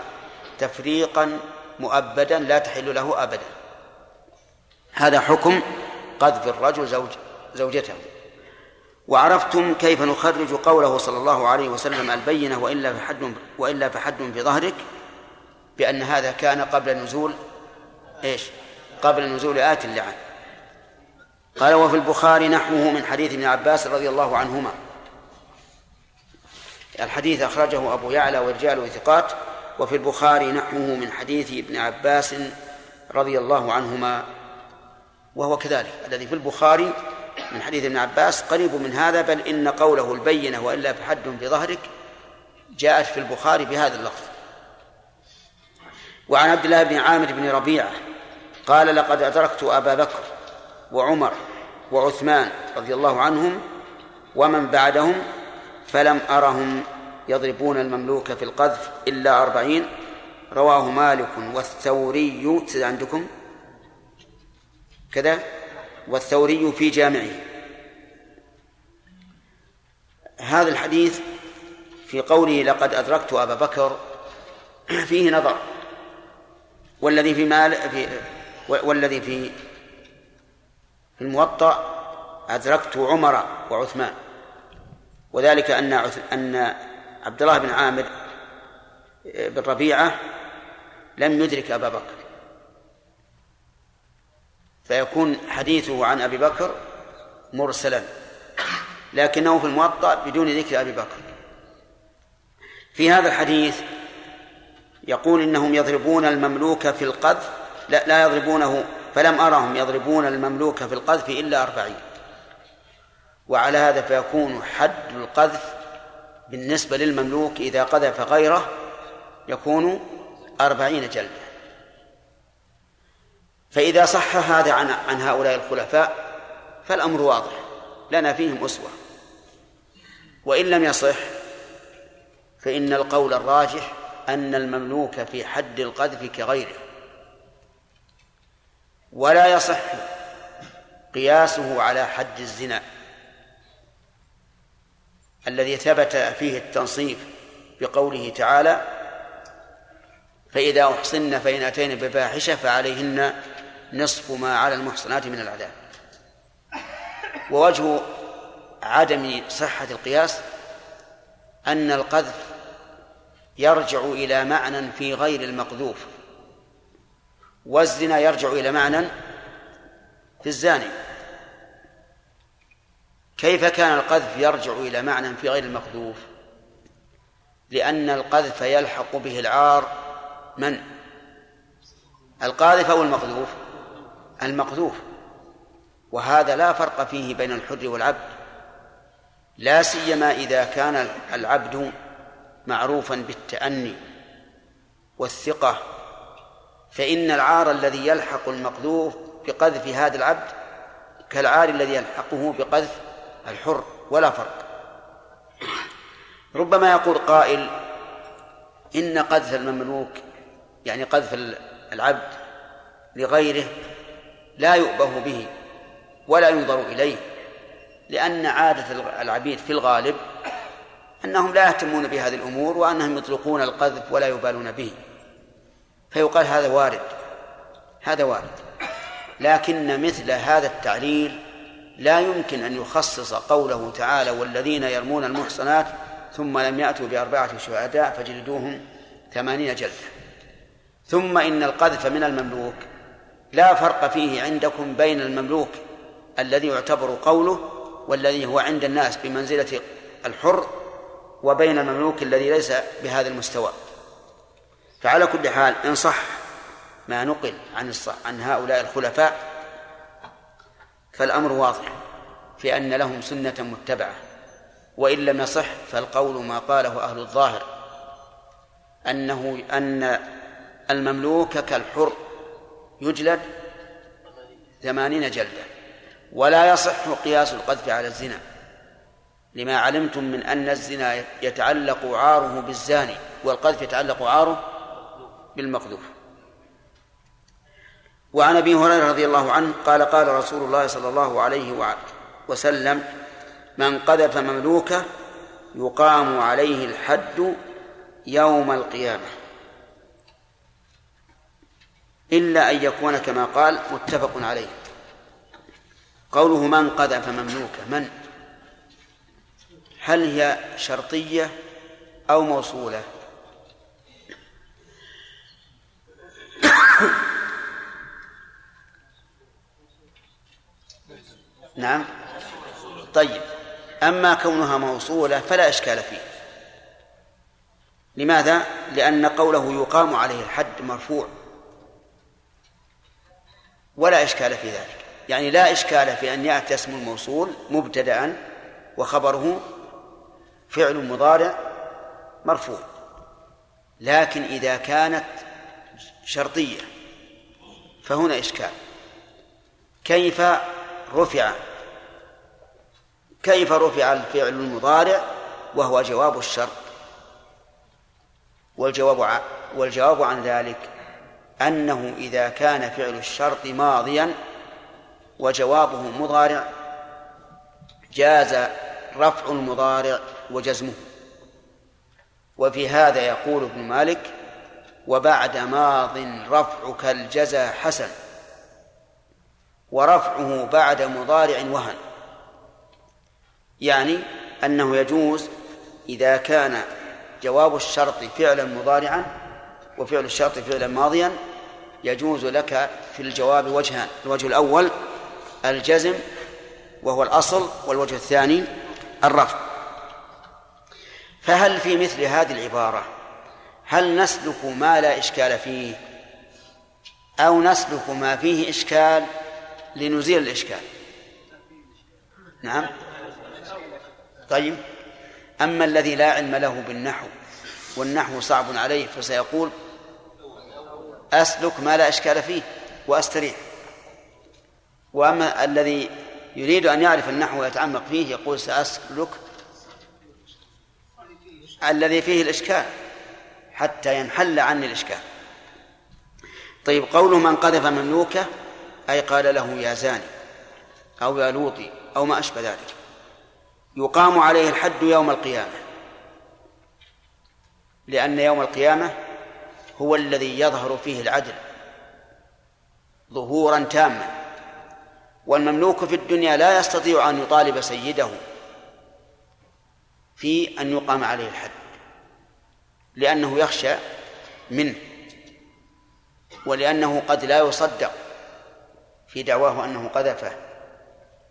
A: تفريقا مؤبدا لا تحل له ابدا. هذا حكم قذف الرجل زوج زوجته. وعرفتم كيف نخرج قوله صلى الله عليه وسلم البينة وإلا فحد وإلا فحد في ظهرك بأن هذا كان قبل نزول إيش؟ قبل نزول آية اللعان قال وفي البخاري نحوه من حديث ابن عباس رضي الله عنهما. الحديث أخرجه أبو يعلى ورجاله ثقات. وفي البخاري نحوه من حديث ابن عباس رضي الله عنهما. وهو كذلك الذي في البخاري من حديث ابن عباس قريب من هذا بل إن قوله البينة وإلا فحد في ظهرك جاءت في البخاري بهذا اللفظ. وعن عبد الله بن عامر بن ربيعة قال لقد أدركت أبا بكر وعمر وعثمان رضي الله عنهم ومن بعدهم فلم أرهم يضربون المملوك في القذف إلا أربعين. رواه مالك والثوري عندكم؟ كذا والثوري في جامعه. هذا الحديث في قوله لقد أدركت أبا بكر [CLEARS THROAT] فيه نظر. والذي في مال في والذي في في الموطأ أدركت عمر وعثمان. وذلك أن أن عبد الله بن عامر بن ربيعة لم يدرك أبا بكر. فيكون حديثه عن أبي بكر مرسلا لكنه في الموطأ بدون ذكر أبي بكر. في هذا الحديث يقول إنهم يضربون المملوك في القذف لا لا يضربونه فلم أرهم يضربون المملوك في القذف إلا أربعين. وعلى هذا فيكون حد القذف بالنسبة للمملوك إذا قذف غيره يكون أربعين جلدة فإذا صح هذا عن عن هؤلاء الخلفاء فالأمر واضح لنا فيهم أسوة. وإن لم يصح فإن القول الراجح أن المملوك في حد القذف كغيره. ولا يصح قياسه على حد الزنا الذي ثبت فيه التنصيف بقوله تعالى فإذا أحصن فإن أتينا بفاحشة فعليهن نصف ما على المحصنات من العذاب. ووجه عدم صحة القياس أن القذف يرجع إلى معنى في غير المقذوف والزنا يرجع إلى معنى في الزاني. كيف كان القذف يرجع إلى معنى في غير المقذوف؟ لأن القذف يلحق به العار من؟ القاذف أو المقذوف؟ المقذوف. وهذا لا فرق فيه بين الحر والعبد. لا سيما إذا كان العبد معروفا بالتأني والثقة. فإن العار الذي يلحق المقذوف بقذف هذا العبد كالعار الذي يلحقه بقذف الحر ولا فرق. ربما يقول قائل إن قذف المملوك يعني قذف العبد لغيره لا يؤبه به ولا ينظر إليه لأن عادة العبيد في الغالب أنهم لا يهتمون بهذه الأمور وأنهم يطلقون القذف ولا يبالون به. فيقال هذا وارد هذا وارد. لكن مثل هذا التعليل لا يمكن أن يخصص قوله تعالى والذين يرمون المحصنات ثم لم يأتوا بأربعة شهداء فجلدوهم ثمانين جلدة ثم إن القذف من المملوك لا فرق فيه عندكم بين المملوك الذي يعتبر قوله والذي هو عند الناس بمنزلة الحر وبين المملوك الذي ليس بهذا المستوى. فعلى كل حال إن صح ما نقل عن عن هؤلاء الخلفاء فالأمر واضح في أن لهم سنة متبعة. وإن لم يصح فالقول ما قاله أهل الظاهر أنه أن المملوك كالحر يجلد ثمانين جلدة ولا يصح قياس القذف على الزنا. لما علمتم من أن الزنا يتعلق عاره بالزاني والقذف يتعلق عاره بالمقذوف. وعن أبي هريرة رضي الله عنه قال قال رسول الله صلى الله عليه وسلم من قذف مملوكه يقام عليه الحد يوم القيامة. إلا أن يكون كما قال متفق عليه. قوله من قذف مملوكه من؟ هل هي شرطية أو موصولة؟ [COUGHS] نعم. طيب. أما كونها موصولة فلا إشكال فيه. لماذا؟ لأن قوله يقام عليه الحد مرفوع. ولا إشكال في ذلك. يعني لا إشكال في أن يأتي اسم الموصول مبتدأ وخبره فعل مضارع مرفوع. لكن إذا كانت شرطية فهنا إشكال. كيف رفع؟ كيف رفع الفعل المضارع وهو جواب الشرط؟ والجواب والجواب عن ذلك أنه إذا كان فعل الشرط ماضيا وجوابه مضارع جاز رفع المضارع وجزمه. وفي هذا يقول ابن مالك وبعد ماض رفعك الجزى حسن ورفعه بعد مضارع وهن. يعني أنه يجوز إذا كان جواب الشرط فعلا مضارعا وفعل الشرط فعلا ماضيا يجوز لك في الجواب وجهان الوجه الأول الجزم وهو الأصل والوجه الثاني الرفع. فهل في مثل هذه العبارة هل نسلك ما لا إشكال فيه أو نسلك ما فيه إشكال لنزيل الإشكال؟ نعم. طيب. أما الذي لا علم له بالنحو والنحو صعب عليه فسيقول أسلك ما لا إشكال فيه وأستريح. وأما الذي يريد أن يعرف النحو ويتعمق فيه يقول سأسلك الذي فيه الإشكال حتى ينحل عني الإشكال. طيب قوله من قذف مملوكه أي قال له يا زاني أو يا لوطي أو ما أشبه ذلك يقام عليه الحد يوم القيامة. لأن يوم القيامة هو الذي يظهر فيه العدل ظهورا تاما والمملوك في الدنيا لا يستطيع أن يطالب سيده في أن يقام عليه الحد لأنه يخشى منه ولأنه قد لا يصدق في دعواه أنه قذفه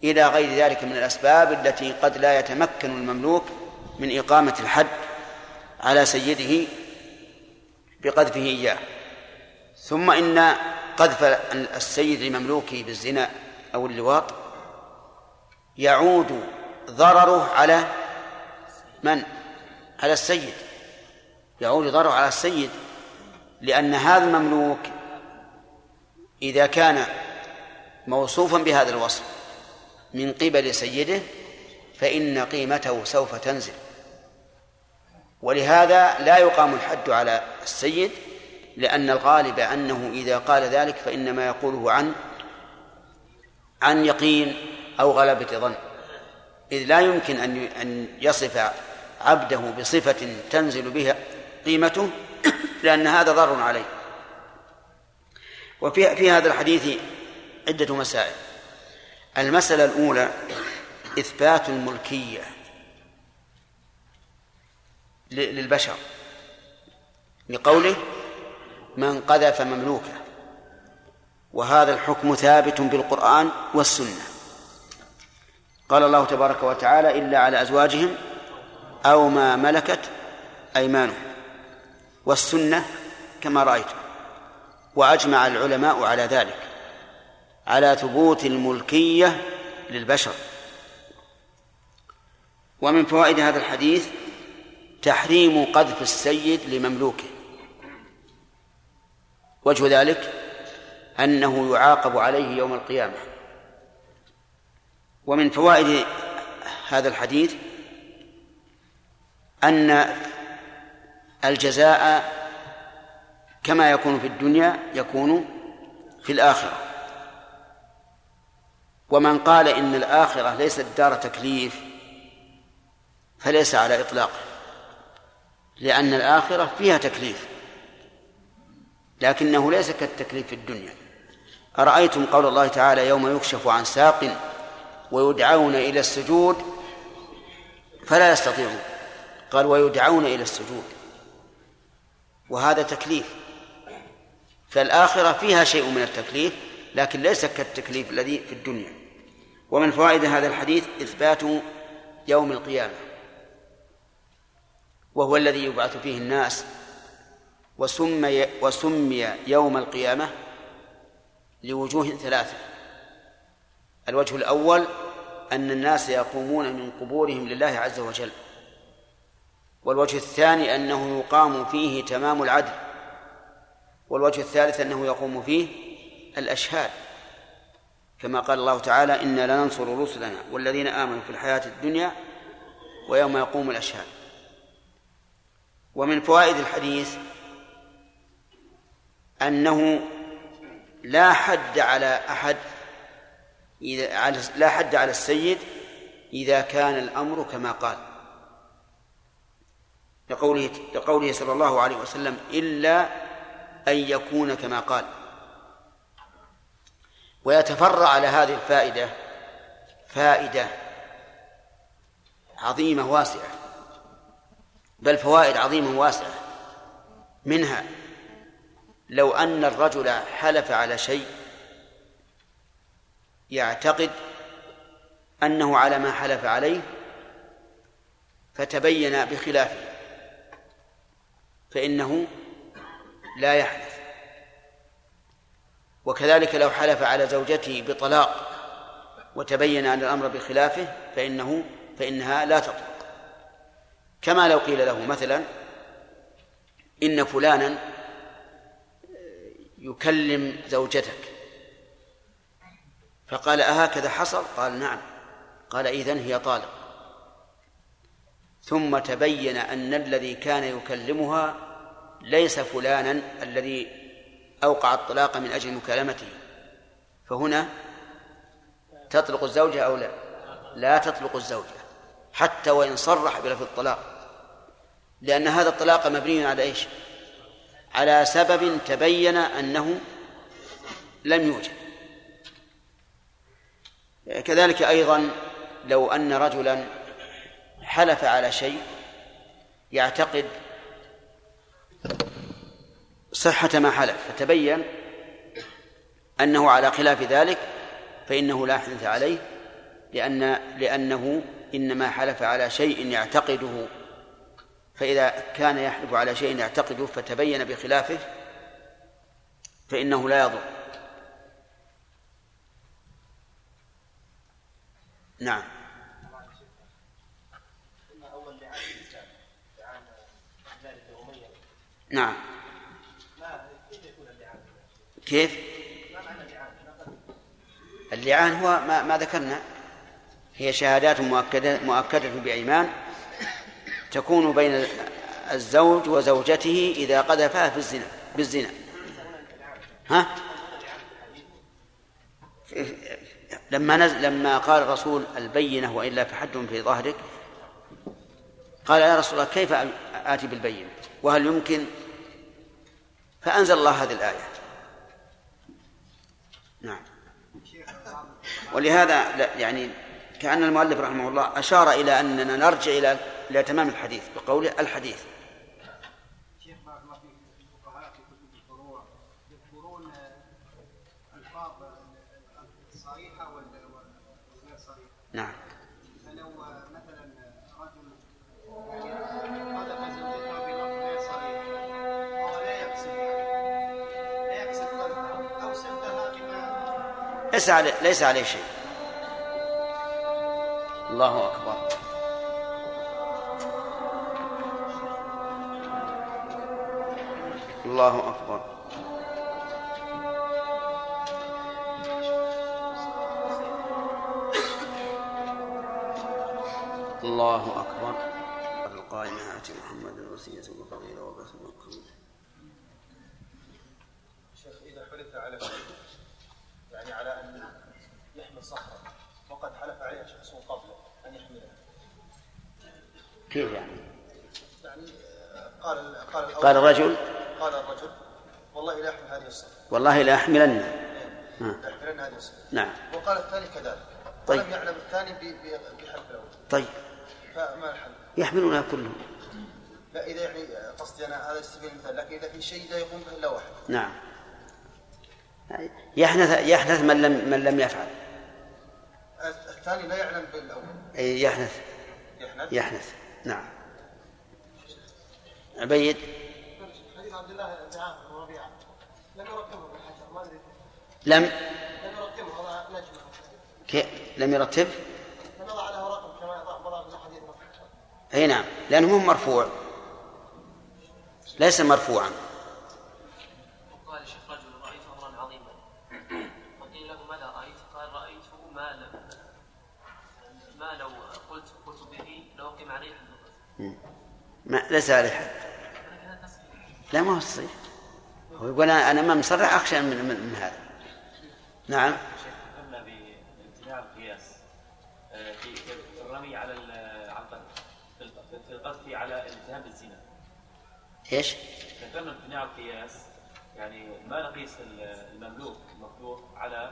A: إلى غير ذلك من الأسباب التي قد لا يتمكن المملوك من إقامة الحد على سيده بقذفه إياه. ثم إن قذف السيد لمملوكه بالزنا أو اللواط يعود ضرره على من؟ على السيد. يعود ضرره على السيد لأن هذا المملوك إذا كان موصوفا بهذا الوصف من قبل سيده فإن قيمته سوف تنزل. ولهذا لا يقام الحد على السيد لأن الغالب أنه إذا قال ذلك فإنما يقوله عن عن يقين أو غلبة ظن. إذ لا يمكن أن أن يصف عبده بصفة تنزل بها قيمته لأن هذا ضر عليه. وفي في هذا الحديث عدة مسائل. المسألة الأولى إثبات الملكية. للبشر لقوله من قذف مملوكه. وهذا الحكم ثابت بالقرآن والسنة. قال الله تبارك وتعالى إلا على أزواجهم أو ما ملكت أيمانهم. والسنة كما رأيتم وأجمع العلماء على ذلك. على ثبوت الملكية للبشر. ومن فوائد هذا الحديث تحريم قذف السيد لمملوكه. وجه ذلك أنه يعاقب عليه يوم القيامة. ومن فوائد هذا الحديث أن الجزاء كما يكون في الدنيا يكون في الآخرة. ومن قال إن الآخرة ليست دار تكليف فليس على إطلاقه. لأن الآخرة فيها تكليف. لكنه ليس كالتكليف في الدنيا. أرأيتم قول الله تعالى يوم يكشف عن ساق ويدعون إلى السجود فلا يستطيعون. قال ويدعون إلى السجود. وهذا تكليف. فالآخرة فيها شيء من التكليف لكن ليس كالتكليف الذي في الدنيا. ومن فوائد هذا الحديث إثبات يوم القيامة. وهو الذي يبعث فيه الناس وسمي وسمي يوم القيامة لوجوه ثلاثة. الوجه الأول أن الناس يقومون من قبورهم لله عز وجل. والوجه الثاني أنه يقام فيه تمام العدل. والوجه الثالث أنه يقوم فيه الأشهاد. كما قال الله تعالى إنا لننصر رسلنا والذين آمنوا في الحياة الدنيا ويوم يقوم الأشهاد. ومن فوائد الحديث أنه لا حد على أحد إذا لا حد على السيد إذا كان الأمر كما قال. لقوله لقوله صلى الله عليه وسلم إلا أن يكون كما قال. ويتفرع على هذه الفائدة فائدة عظيمة واسعة. بل فوائد عظيمة واسعة. منها لو أن الرجل حلف على شيء يعتقد أنه على ما حلف عليه فتبين بخلافه فإنه لا يحلف. وكذلك لو حلف على زوجته بطلاق وتبين أن الأمر بخلافه فإنه فإنها لا تطلق. كما لو قيل له مثلا إن فلانا يكلم زوجتك. فقال أهكذا حصل؟ قال نعم. قال إذن هي طالق. ثم تبين أن الذي كان يكلمها ليس فلانا الذي أوقع الطلاق من أجل مكالمته. فهنا تطلق الزوجة أو لا؟ لا تطلق الزوجة. حتى وإن صرح بلفظ الطلاق. لأن هذا الطلاق مبني على إيش؟ على سبب تبين أنه لم يوجد. كذلك أيضا لو أن رجلا حلف على شيء يعتقد صحة ما حلف فتبين أنه على خلاف ذلك فإنه لا حنث عليه لأن لأنه إنما حلف على شيء يعتقده. فإذا كان يحلف على شيء يعتقده فتبين بخلافه فإنه لا يضر. نعم. نعم. كيف؟ اللعان هو ما, ما ذكرنا. هي شهادات مؤكدة مؤكدة بأيمان تكون بين الزوج وزوجته إذا قذفها في الزنا بالزنا. ها؟ لما نزل لما قال الرسول البينة وإلا فحد في ظهرك قال يا رسول الله كيف آتي بالبينة؟ وهل يمكن؟ فأنزل الله هذه الآية. نعم. ولهذا يعني كأن المؤلف رحمه الله أشار إلى أننا نرجع إلى إلى تمام الحديث بقوله الحديث.
C: شيخ بارك الله فيك الفقهاء في كتب الفروع يذكرون الفاظ الصريحة والغير صريحة.
A: نعم.
C: فلو مثلا رجل قذف زوجته بلفظ غير صريح وهو لا يقصد لا يقصد أو سبها بما
A: ليس عليه ليس عليه شيء. الله أكبر. الله أكبر. الله أكبر. القائم آتي محمد الوسيلة والفضيلة وبث المقام
D: شيخ إذا حلف على يعني على أن يحمل صخرة وقد حلف عليها شخص قبله أن يحملها
A: كيف يعني؟
D: يعني آه، قال قال
A: قال الرجل؟
D: قال الرجل والله لا أحمل هذه الصخرة
A: والله لأحملن
D: لا أحملن هذه الصخرة
A: نعم.
D: وقال الثاني كذلك.
A: طيب.
D: ولم يعلم الثاني بحلف الأول.
A: طيب.
D: فما الحل؟
A: يحملونها كلهم
D: لا إذا يعني قصدي أنا هذا سبيل المثال لكن إذا في شيء لا يقوم به إلا واحد.
A: نعم. يحنث يحنث من لم من لم يفعل.
D: الثاني لا يعلم بالأول.
A: أي يحنث.
D: يحنث.
A: يحنث. نعم. عبيد.
C: حديث عبد الله بن عامر وربيعه لم يركبه بالحجر ما أدري.
A: لم؟
C: لم يركبه وضع نجمة.
A: كي لم يرتب؟
C: لم يضع له رقم كما يضع بعض الاحاديث
A: أي نعم لأنه مو مرفوع. ليس مرفوعا
E: قال الشيخ رجل رأيت أمرا عظيما وقيل له ماذا رأيت؟ قال رأيته ما لم ما لو قلت قلت به لأقيم عليه حد
A: ما ليس عليه حد. لا ما هو صحيح هو يقول أنا أنا ما مصرح أخشى من, من, من هذا. نعم.
F: شيخ قلنا بامتناع القياس في الرمي على ال- على القذف في الق- في القذف على الاتهام بالزنا
A: إيش؟
F: ذكرنا امتناع القياس يعني ما نقيس ال- المملوك المخلوق على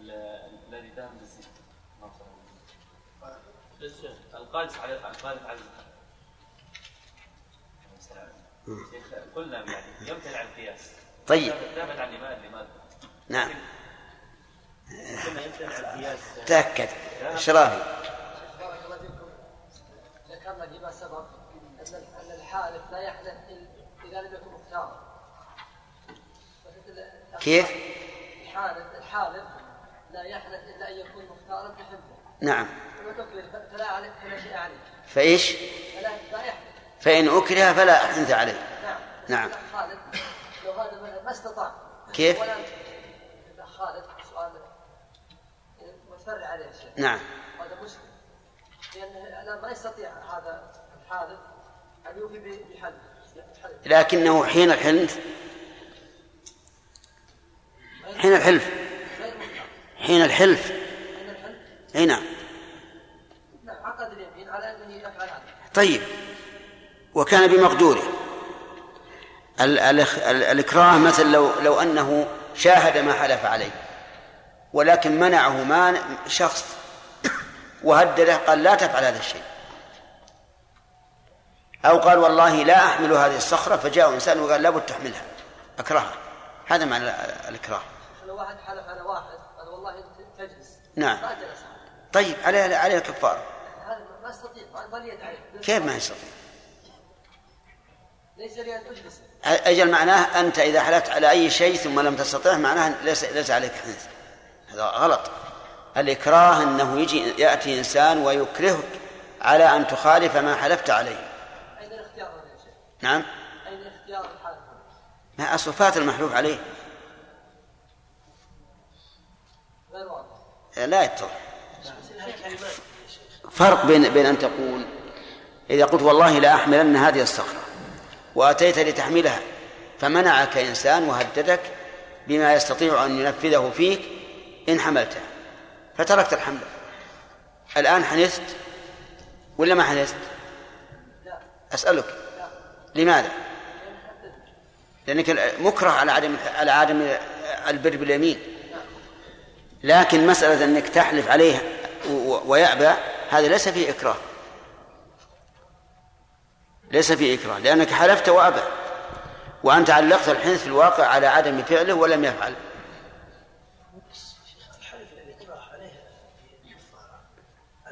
F: ال- الذي اتهم بالزنا. القاذف على القاذف على الزنا قلنا يعني يمتنع القياس
A: طيب.
F: ثابت عن لماذا لماذا
A: نعم. تأكد. اشرافي
E: بارك الله فيكم ذكرنا فيما سبق ان الحالف لا يحلف إلا اذا لم يكن مختارا
A: كيف؟
E: الحالف الحالف لا يحلف الا ان يكون مختارا بحلفه
A: نعم
E: فلا عليه فلا شيء عليه
A: فإيش؟
E: فلا لا يحلف
A: فإن أكره فلا حنث عليه.
E: نعم.
A: نعم.
E: خالد لو هذا ما استطاع
A: كيف؟
E: خالد سؤال متفرع عليه شيء
A: نعم.
E: هذا مشكل لأنه لا ما يستطيع هذا الحادث أن يوفي ب- بحد
A: لكنه حين الحنث حين الحلف. حين الحلف. أي نعم.
E: عقد اليمين على أنه يفعل
A: طيب. وكان بمقدوره. الإكراه مثل لو لو أنه شاهد ما حلف عليه ولكن منعه مانع شخص وهدده قال لا تفعل هذا الشيء. أو قال والله لا أحمل هذه الصخرة فجاء إنسان وقال لابد تحملها. أكرهها. هذا معنى الإكراه.
E: لو واحد حلف على واحد قال والله تجلس.
A: نعم.
E: ما جلس
A: طيب عليه عليه الكفارة.
E: هذا ما يستطيع
A: كيف ما يستطيع
E: ليس لي ان اجلس
A: أجل معناه أنت إذا حلفت على أي شيء ثم لم تستطع معناه ليس ليس عليك حنث هذا غلط. الإكراه أنه يجي يأتي إنسان ويكرهك على أن تخالف ما حلفت عليه.
E: أين الاختيار؟
A: نعم.
E: أين اختيار الحالف؟
A: ما أصل فات المحلوف عليه.
E: غير واضح.
A: لا يتضح. فرق بين بين أن تقول إذا قلت والله لا أحملن هذه الصخرة. وأتيت لتحملها فمنعك إنسان وهددك بما يستطيع أن ينفذه فيك إن حملته. فتركت الحمل. الآن حنثت ولا ما حنثت؟ أسألك. لماذا؟ لأنك مكره على عدم على عدم البر باليمين. لكن مسألة أنك تحلف عليه و- ويأبى هذا ليس فيه إكراه. ليس فيه إكراه لأنك حلفت وأبى وأنت علقت الحنث في الواقع على عدم فعله ولم يفعل.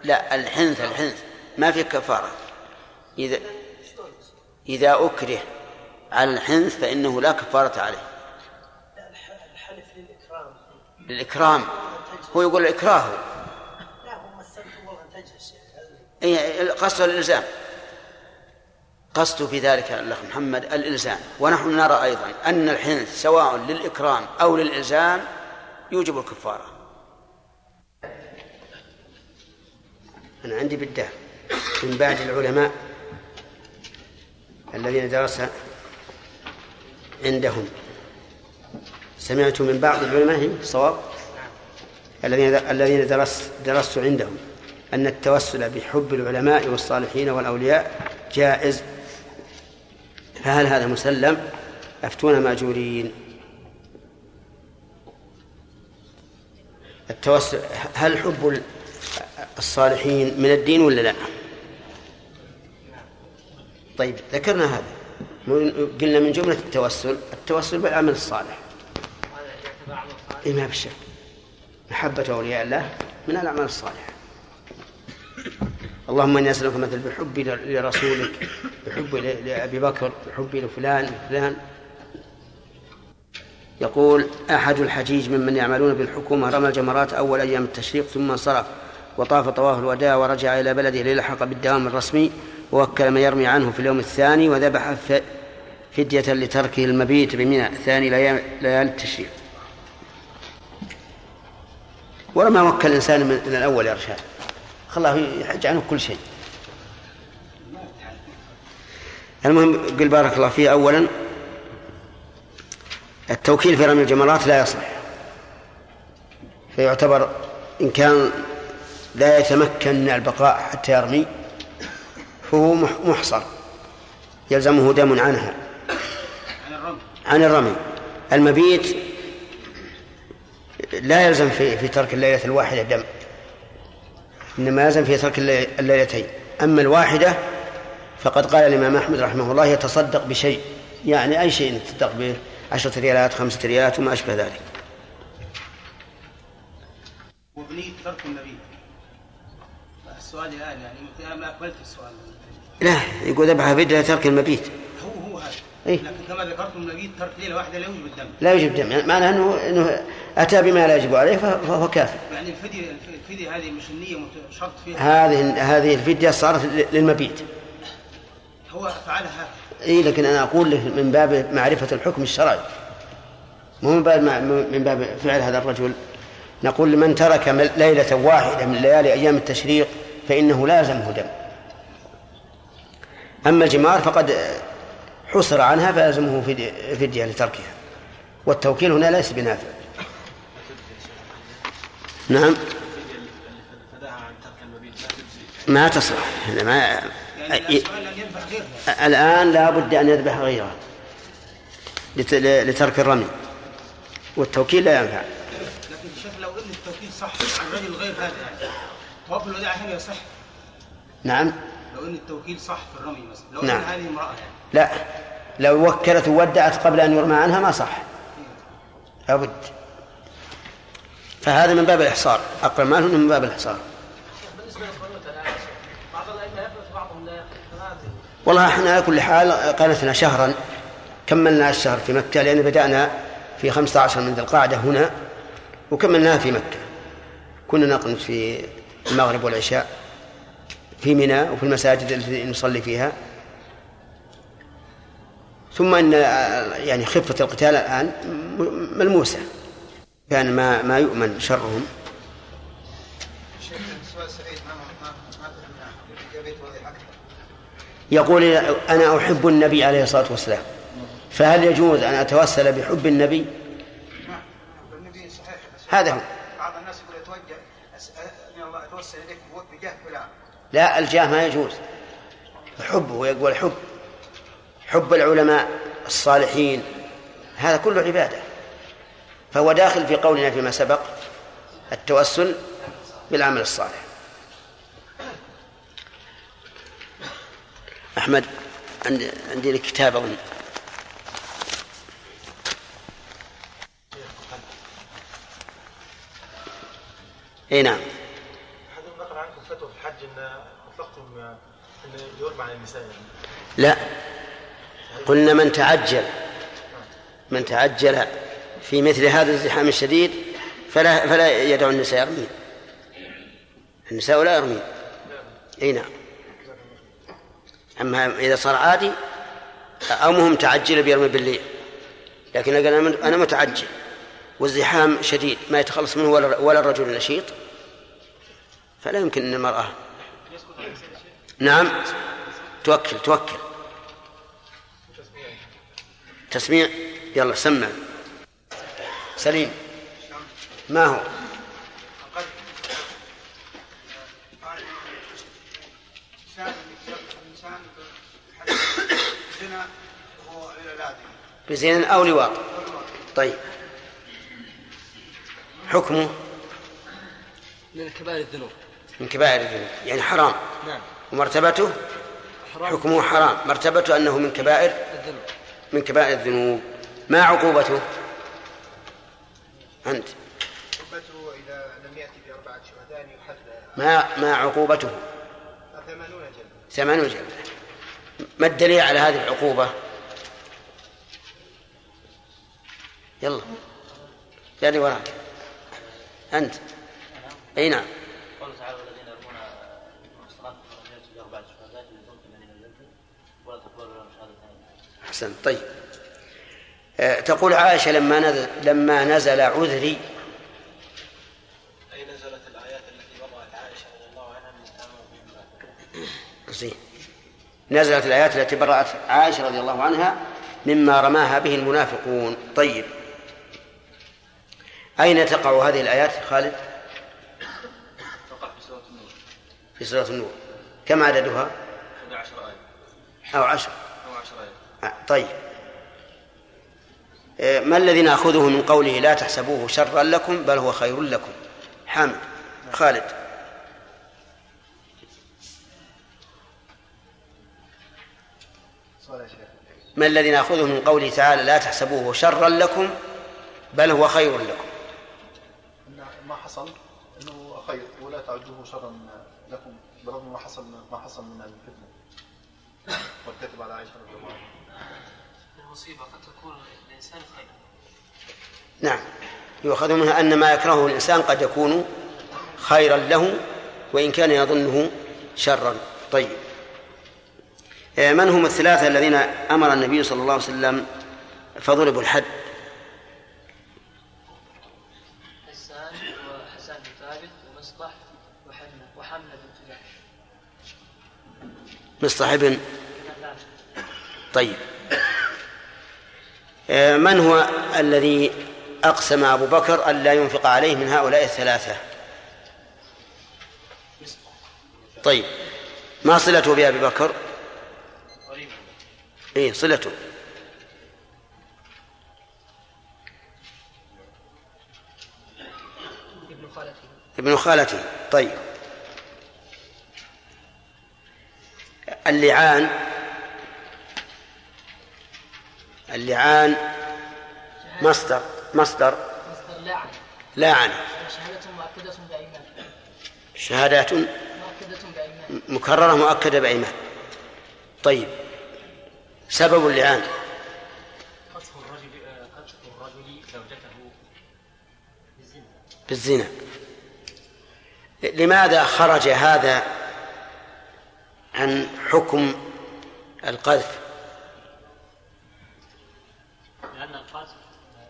A: لا الحنث الحنث ما في كفارة. إذا إذا أكره على الحنث فإنه لا كفارة عليه.
G: الحلف للإكرام
A: هو يقول الإكراه
G: لا هم والله تجلس.
A: إيه قصده الإلزام. قصده في ذلك الأخ محمد الإلزام. ونحن نرى أيضا أن الحنث سواء للإكرام أو للإلزام يوجب الكفارة. أنا عندي بالدار من بعد العلماء الذين درس عندهم. سمعت من بعض العلماء صواب؟ الذين الذين درست درست عندهم أن التوسل بحب العلماء والصالحين والأولياء جائز فهل هذا مسلم؟ أفتونا مأجورين. التوسل هل حب الصالحين من الدين ولا لا؟ طيب ذكرنا هذا. قلنا من جملة التوسل التوسل بالعمل الصالح. إيه ما بالشك محبة أولياء الله من الأعمال الصالحة. اللهم إني أسألك مثل بحبي لرسولك بحبي ل- لأبي بكر بحبي لفلان فلان يقول أحد الحجيج ممن يعملون بالحكومة رمى الجمرات أول أيام التشريق ثم انصرف وطاف طواف الوداع ورجع إلى بلده ليلحق بالدوام الرسمي ووكل من يرمي عنه في اليوم الثاني وذبح فدية لتركه المبيت بمنى ثاني ليالي التشريق. ولا ما وكل الإنسان من من الأول يا رشاد خلاه يحج عنه كل شيء. المهم قل بارك الله فيه. أولا التوكيل في رمي الجمرات لا يصح. فيعتبر إن كان لا يتمكن من البقاء حتى يرمي فهو مح- محصر. يلزمه دم عنها. عن الرمي. المبيت لا يلزم في في ترك الليلة الواحدة دم. إنما يلزم في ترك اللي- الليلتين. أما الواحدة فقد قال الإمام أحمد رحمه الله يتصدق بشيء. يعني أي شيء يتصدق به؟ عشرة ريالات خمسة ريالات وما أشبه ذلك.
H: وبنية ترك النبي. السؤال الآن يعني أنا ما أكملت السؤال.
A: لا يقول ذبح فدية ترك المبيت.
H: هو هو هذا.
A: إيه؟
H: لكن كما ذكرتم النبي ترك ليلة واحدة لا يوجب الدم.
A: لا يجب دم يعني معناه أنه أنه أتى بما لا يجب عليه فه- فهو كافر.
H: يعني الفدية الفدية هذه مش النية شرط فيها؟
A: هذه هذه الفدية صارت للمبيت.
H: هو فعلها؟
A: اي لكن أنا أقول له من باب معرفة الحكم الشرعي. مو من باب من باب فعل هذا الرجل. نقول لمن ترك ليلة واحدة من ليالي أيام التشريق فإنه لازمه دم. أما الجمار فقد حصر عنها فلازمه فدية- فدية لتركها. والتوكيل هنا ليس بنافع. نعم. ما تصلح. ما
H: يعني غيرها
A: الآن لا بد أن يذبح غيره لت- لترك الرمي. والتوكيل لا ينفع.
H: لكن الشيخ لو ان التوكيد صح عن رجل غير هذا يعني طواف الوداع هل يصح؟
A: نعم.
H: لو ان التوكيل صح في الرمي مثلا لو
A: نعم.
H: ان هذه امرأة. يعني
A: لا. لو وكلت وودعت قبل أن يرمى عنها ما صح. لابد فهذا من باب الإحصار. أقرب ما من باب الإحصار. والله إحنا على كل حال قنتنا شهرا كملنا الشهر في مكة لأن بدأنا في 15 من ذي القعدة هنا وكملناها في مكة. كنا نقنت في المغرب والعشاء في منى وفي المساجد التي نصلي فيها. ثم إن يعني خفة القتال الآن م- ملموسة. كان ما ما يؤمن شرهم. يقول أنا أحب النبي عليه الصلاة والسلام فهل يجوز أن أتوسل بحب النبي؟ هذا هو.
C: بعض الناس يقول من الله اتوسل اليك بجاه فلان
A: لا الجاه ما يجوز. حبه يقول حب. حب العلماء الصالحين. هذا كله عبادة. فهو داخل في قولنا فيما سبق التوسل بالعمل الصالح. أحمد عندي عندي لك كتاب أظن إي نعم.
D: نقل عنكم فتوى في الحج إن أطلقتم إن يرمى على النساء يعني؟
A: لا. قلنا من تعجل. من تعجل في مثل هذا الزحام الشديد فلا فلا يدع النساء يرمين. النساء لا يرمين. أي نعم. أما إذا صار عادي أو مهم تعجل بيرمي بالليل. لكن أنا أنا متعجل. والزحام شديد. ما يتخلص منه ولا ولا الرجل النشيط فلا يمكن إن المراه نعم. توكل توكل. تسميع. يلا سمع. سليم. ما هو؟
C: قد قال الانسان الانسان زنا هو إلى
A: بزين أو لواط. طيب. حكمه؟
E: من كبائر الذنوب.
A: من كبائر الذنوب. يعني حرام.
E: نعم.
A: ومرتبته؟
E: حرام.
A: حكمه حرام. مرتبته أنه من كبائر؟
E: الذنوب.
A: من كبائر الذنوب. ما عقوبته؟ أنت.
C: عقوبته إذا لم يأتي بأربعة شهداء يحد
A: ما ما عقوبته؟
C: ثمانون جلدة.
A: ثمانون جلدة. ما الدليل على هذه العقوبة؟ يلا. جاري وراك. أنت. أي نعم.
F: قوله تعالى والذين يرمون المحصنات بأربعة شهداء ولا تقبل لهم شهادتين
A: أحسن طيب. تقول عائشة لما نزل لما نزل عذري.
D: أي نزلت الآيات التي وضعت عائشة رضي الله عنها من
A: زين. نزلت الآيات التي برأت عائشة رضي الله عنها مما رماها به المنافقون. طيب. أين تقع هذه الآيات خالد؟
F: توقع في سورة النور.
A: في سورة النور. كم عددها؟
F: 11 آية.
A: أو عشر.
F: أو 10 آية.
A: آه، طيب. آه، ما الذي نأخذه من قوله لا تحسبوه شرا لكم بل هو خير لكم؟ حامد خالد.
C: سؤال يا شيخ
A: ما الذي نأخذه من قوله تعالى لا تحسبوه شرا لكم بل هو خير لكم؟
I: ما حصل إنه خير ولا تعدوه شرا لكم برغم ما حصل ما حصل من الفتنة. والكذب على عائشة رضي الله عنها.
E: المصيبة قد تكون الإنسان
A: نعم. يؤخذ منها أن ما يكرهه الإنسان قد يكون خيرا له وإن كان يظنه شرا. طيب. آه، من هم الثلاثة الذين أمر النبي صلى الله عليه وسلم فضربوا الحد؟
E: حسان وحسان بن ثابت ومصطح وحملة وحملة جحش
A: مصطح بن طيب. آه، من هو الذي أقسم أبو بكر ألا ينفق عليه من هؤلاء الثلاثة؟ طيب ما صلته بأبي بكر؟ إيه صلته. ابن خالته ابن خالته. طيب. اللعان اللعان مصدر مصدر
E: لاعن شهادة مؤكدة بأيمان.
A: شهادات مكررة مؤكدة بأيمان. طيب سبب اللعان.
J: قذف الرجل قذف الرجل زوجته بالزنا.
A: بالزنا. لماذا خرج هذا عن حكم القذف؟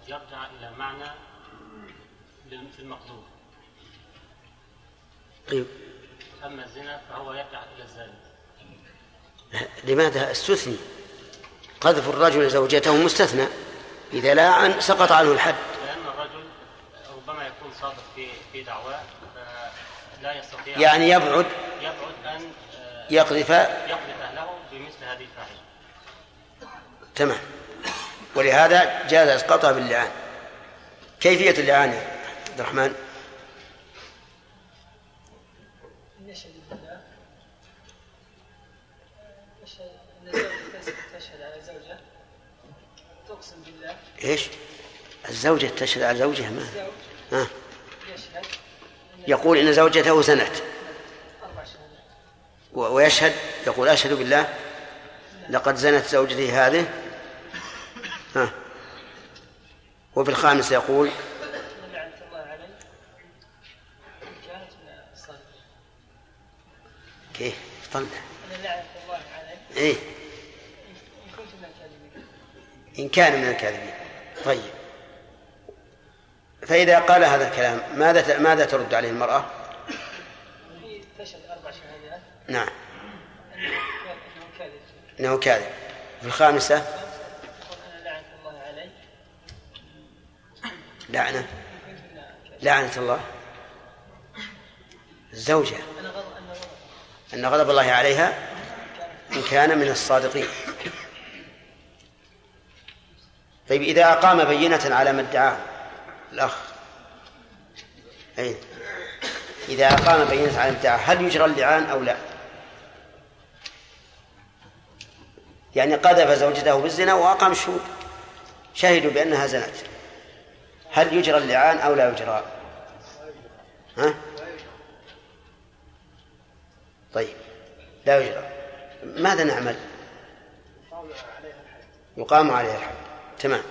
B: يرجع إلى معنى في المقدور.
A: طيب.
B: أما الزنا فهو يرجع إلى الزاني.
A: لماذا استثني قذف الرجل زوجته مستثنى إذا لاعن سقط عنه الحد.
B: لأن الرجل ربما يكون صادق في في دعواه فلا يستطيع
A: يعني يبعد.
B: يبعد أن آه،
A: يقذف.
B: يقذف أهله بمثل هذه الفاحشة
A: تمام. ولهذا جاز إسقاطها باللعان. كيفية اللعان يا عبد الرحمن؟
E: إيش؟ الزوجة تشهد على
A: زوجها ما؟ ها؟ يقول إن زوجته زنت. ويشهد؟ يقول أشهد بالله. لقد زنت زوجتي هذه. ها. وفي الخامس يقول كيف؟ طلع. إيه.
E: إن
A: كان من الكاذبين. طيب. فإذا قال هذا الكلام ماذا ماذا ترد عليه المرأة؟ نعم.
E: أنه كاذب.
A: في الخامسة
E: يقول أنا لعنة الله علي
A: لعنة. لعنة الله. الزوجة.
E: أن غضب
A: الله عليها إن كان من الصادقين. طيب إذا أقام بينة على ما ادعاه الأخ. أي. إذا أقام بينة على ما ادعاه هل يجرى اللعان أو لا؟ يعني قذف زوجته بالزنا وأقام شهود شهدوا بأنها زنت. هل يجرى اللعان أو لا يجرى؟ ها؟ طيب لا يجرى. ماذا نعمل؟ يقام عليها الحد تمام.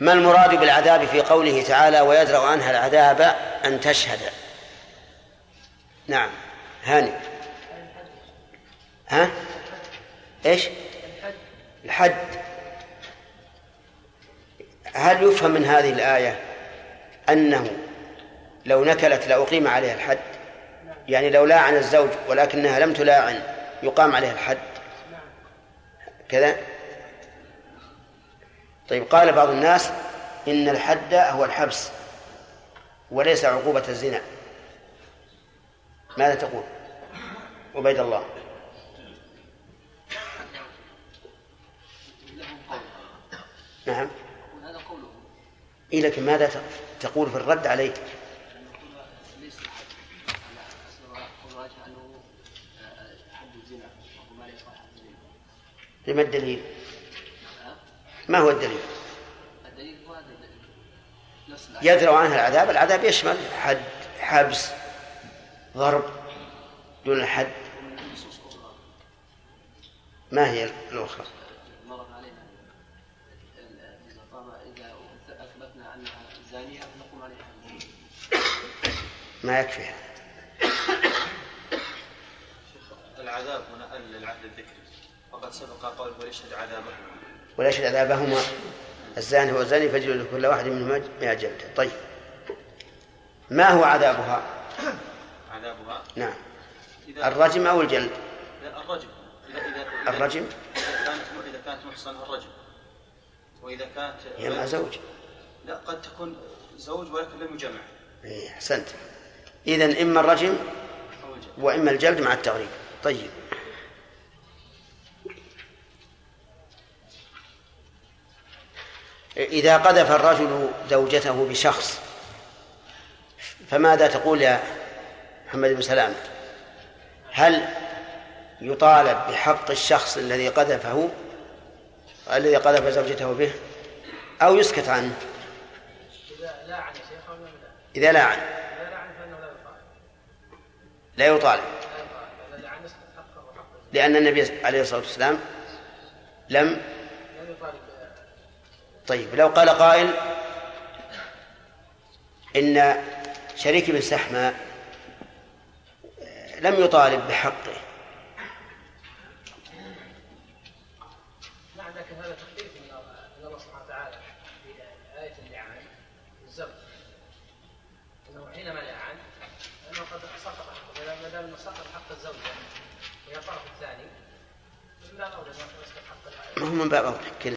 A: ما المراد بالعذاب في قوله تعالى ويدرأ عنها العذاب أن تشهد؟ نعم. هاني. ها؟ إيش؟ الحد. هل يفهم من هذه الآية أنه لو نكلت لأقيم عليها الحد؟ يعني لو لاعن الزوج ولكنها لم تلاعن يقام عليها الحد. كذا؟ طيب قال بعض الناس إن الحد هو الحبس وليس عقوبة الزنا. ماذا تقول؟ عبيد الله. نعم. إيه لكن ماذا تقول في الرد عليه لما الدليل؟ ما هو الدليل؟ يدرأ عنها العذاب العذاب يشمل حد حبس ضرب دون الحد ما هي الأخرى؟ ما يكفي.
F: العذاب هنا للعهد الذكري وقد سبق قول وليشهد عذابه.
A: ولا يشهد عذابهما. الزاني هو الزاني فاجلدوا لكل واحد منهما مئة جلدة. طيب. ما هو عذابها؟
F: عذابها؟
A: نعم. الرجم أو الجلد؟
F: الرجم. إذا إذا إذا-
A: الرجم؟
F: إذا كانت محصنة الرجم. وإذا كانت
A: هي مع زوج.
F: لا قد تكون زوج ولكن لم يجمع.
A: إيه، أحسنت. إذا إما الرجم وإما الجلد مع التغريب. طيب. إذا قذف الرجل زوجته بشخص فماذا تقول يا محمد بن سلام؟ هل يطالب بحق الشخص الذي قذفه الذي قذف زوجته به أو يسكت عنه؟
E: إذا لاعن أو لا؟
A: إذا لاعن
E: إذا لاعن فإنه لا يطالب
A: لا يطالب. لأن النبي عليه الصلاة والسلام لم طيب لو قال قائل إن شريك بن سحمة لم يطالب بحقه
E: نعم لكن هذا تخفيف من من الله سبحانه وتعالى في آية اللعان الزوج أنه حينما لعن أنه قد سقط حقه ما دام سقط حق الزوجة الثاني
A: من باب أولى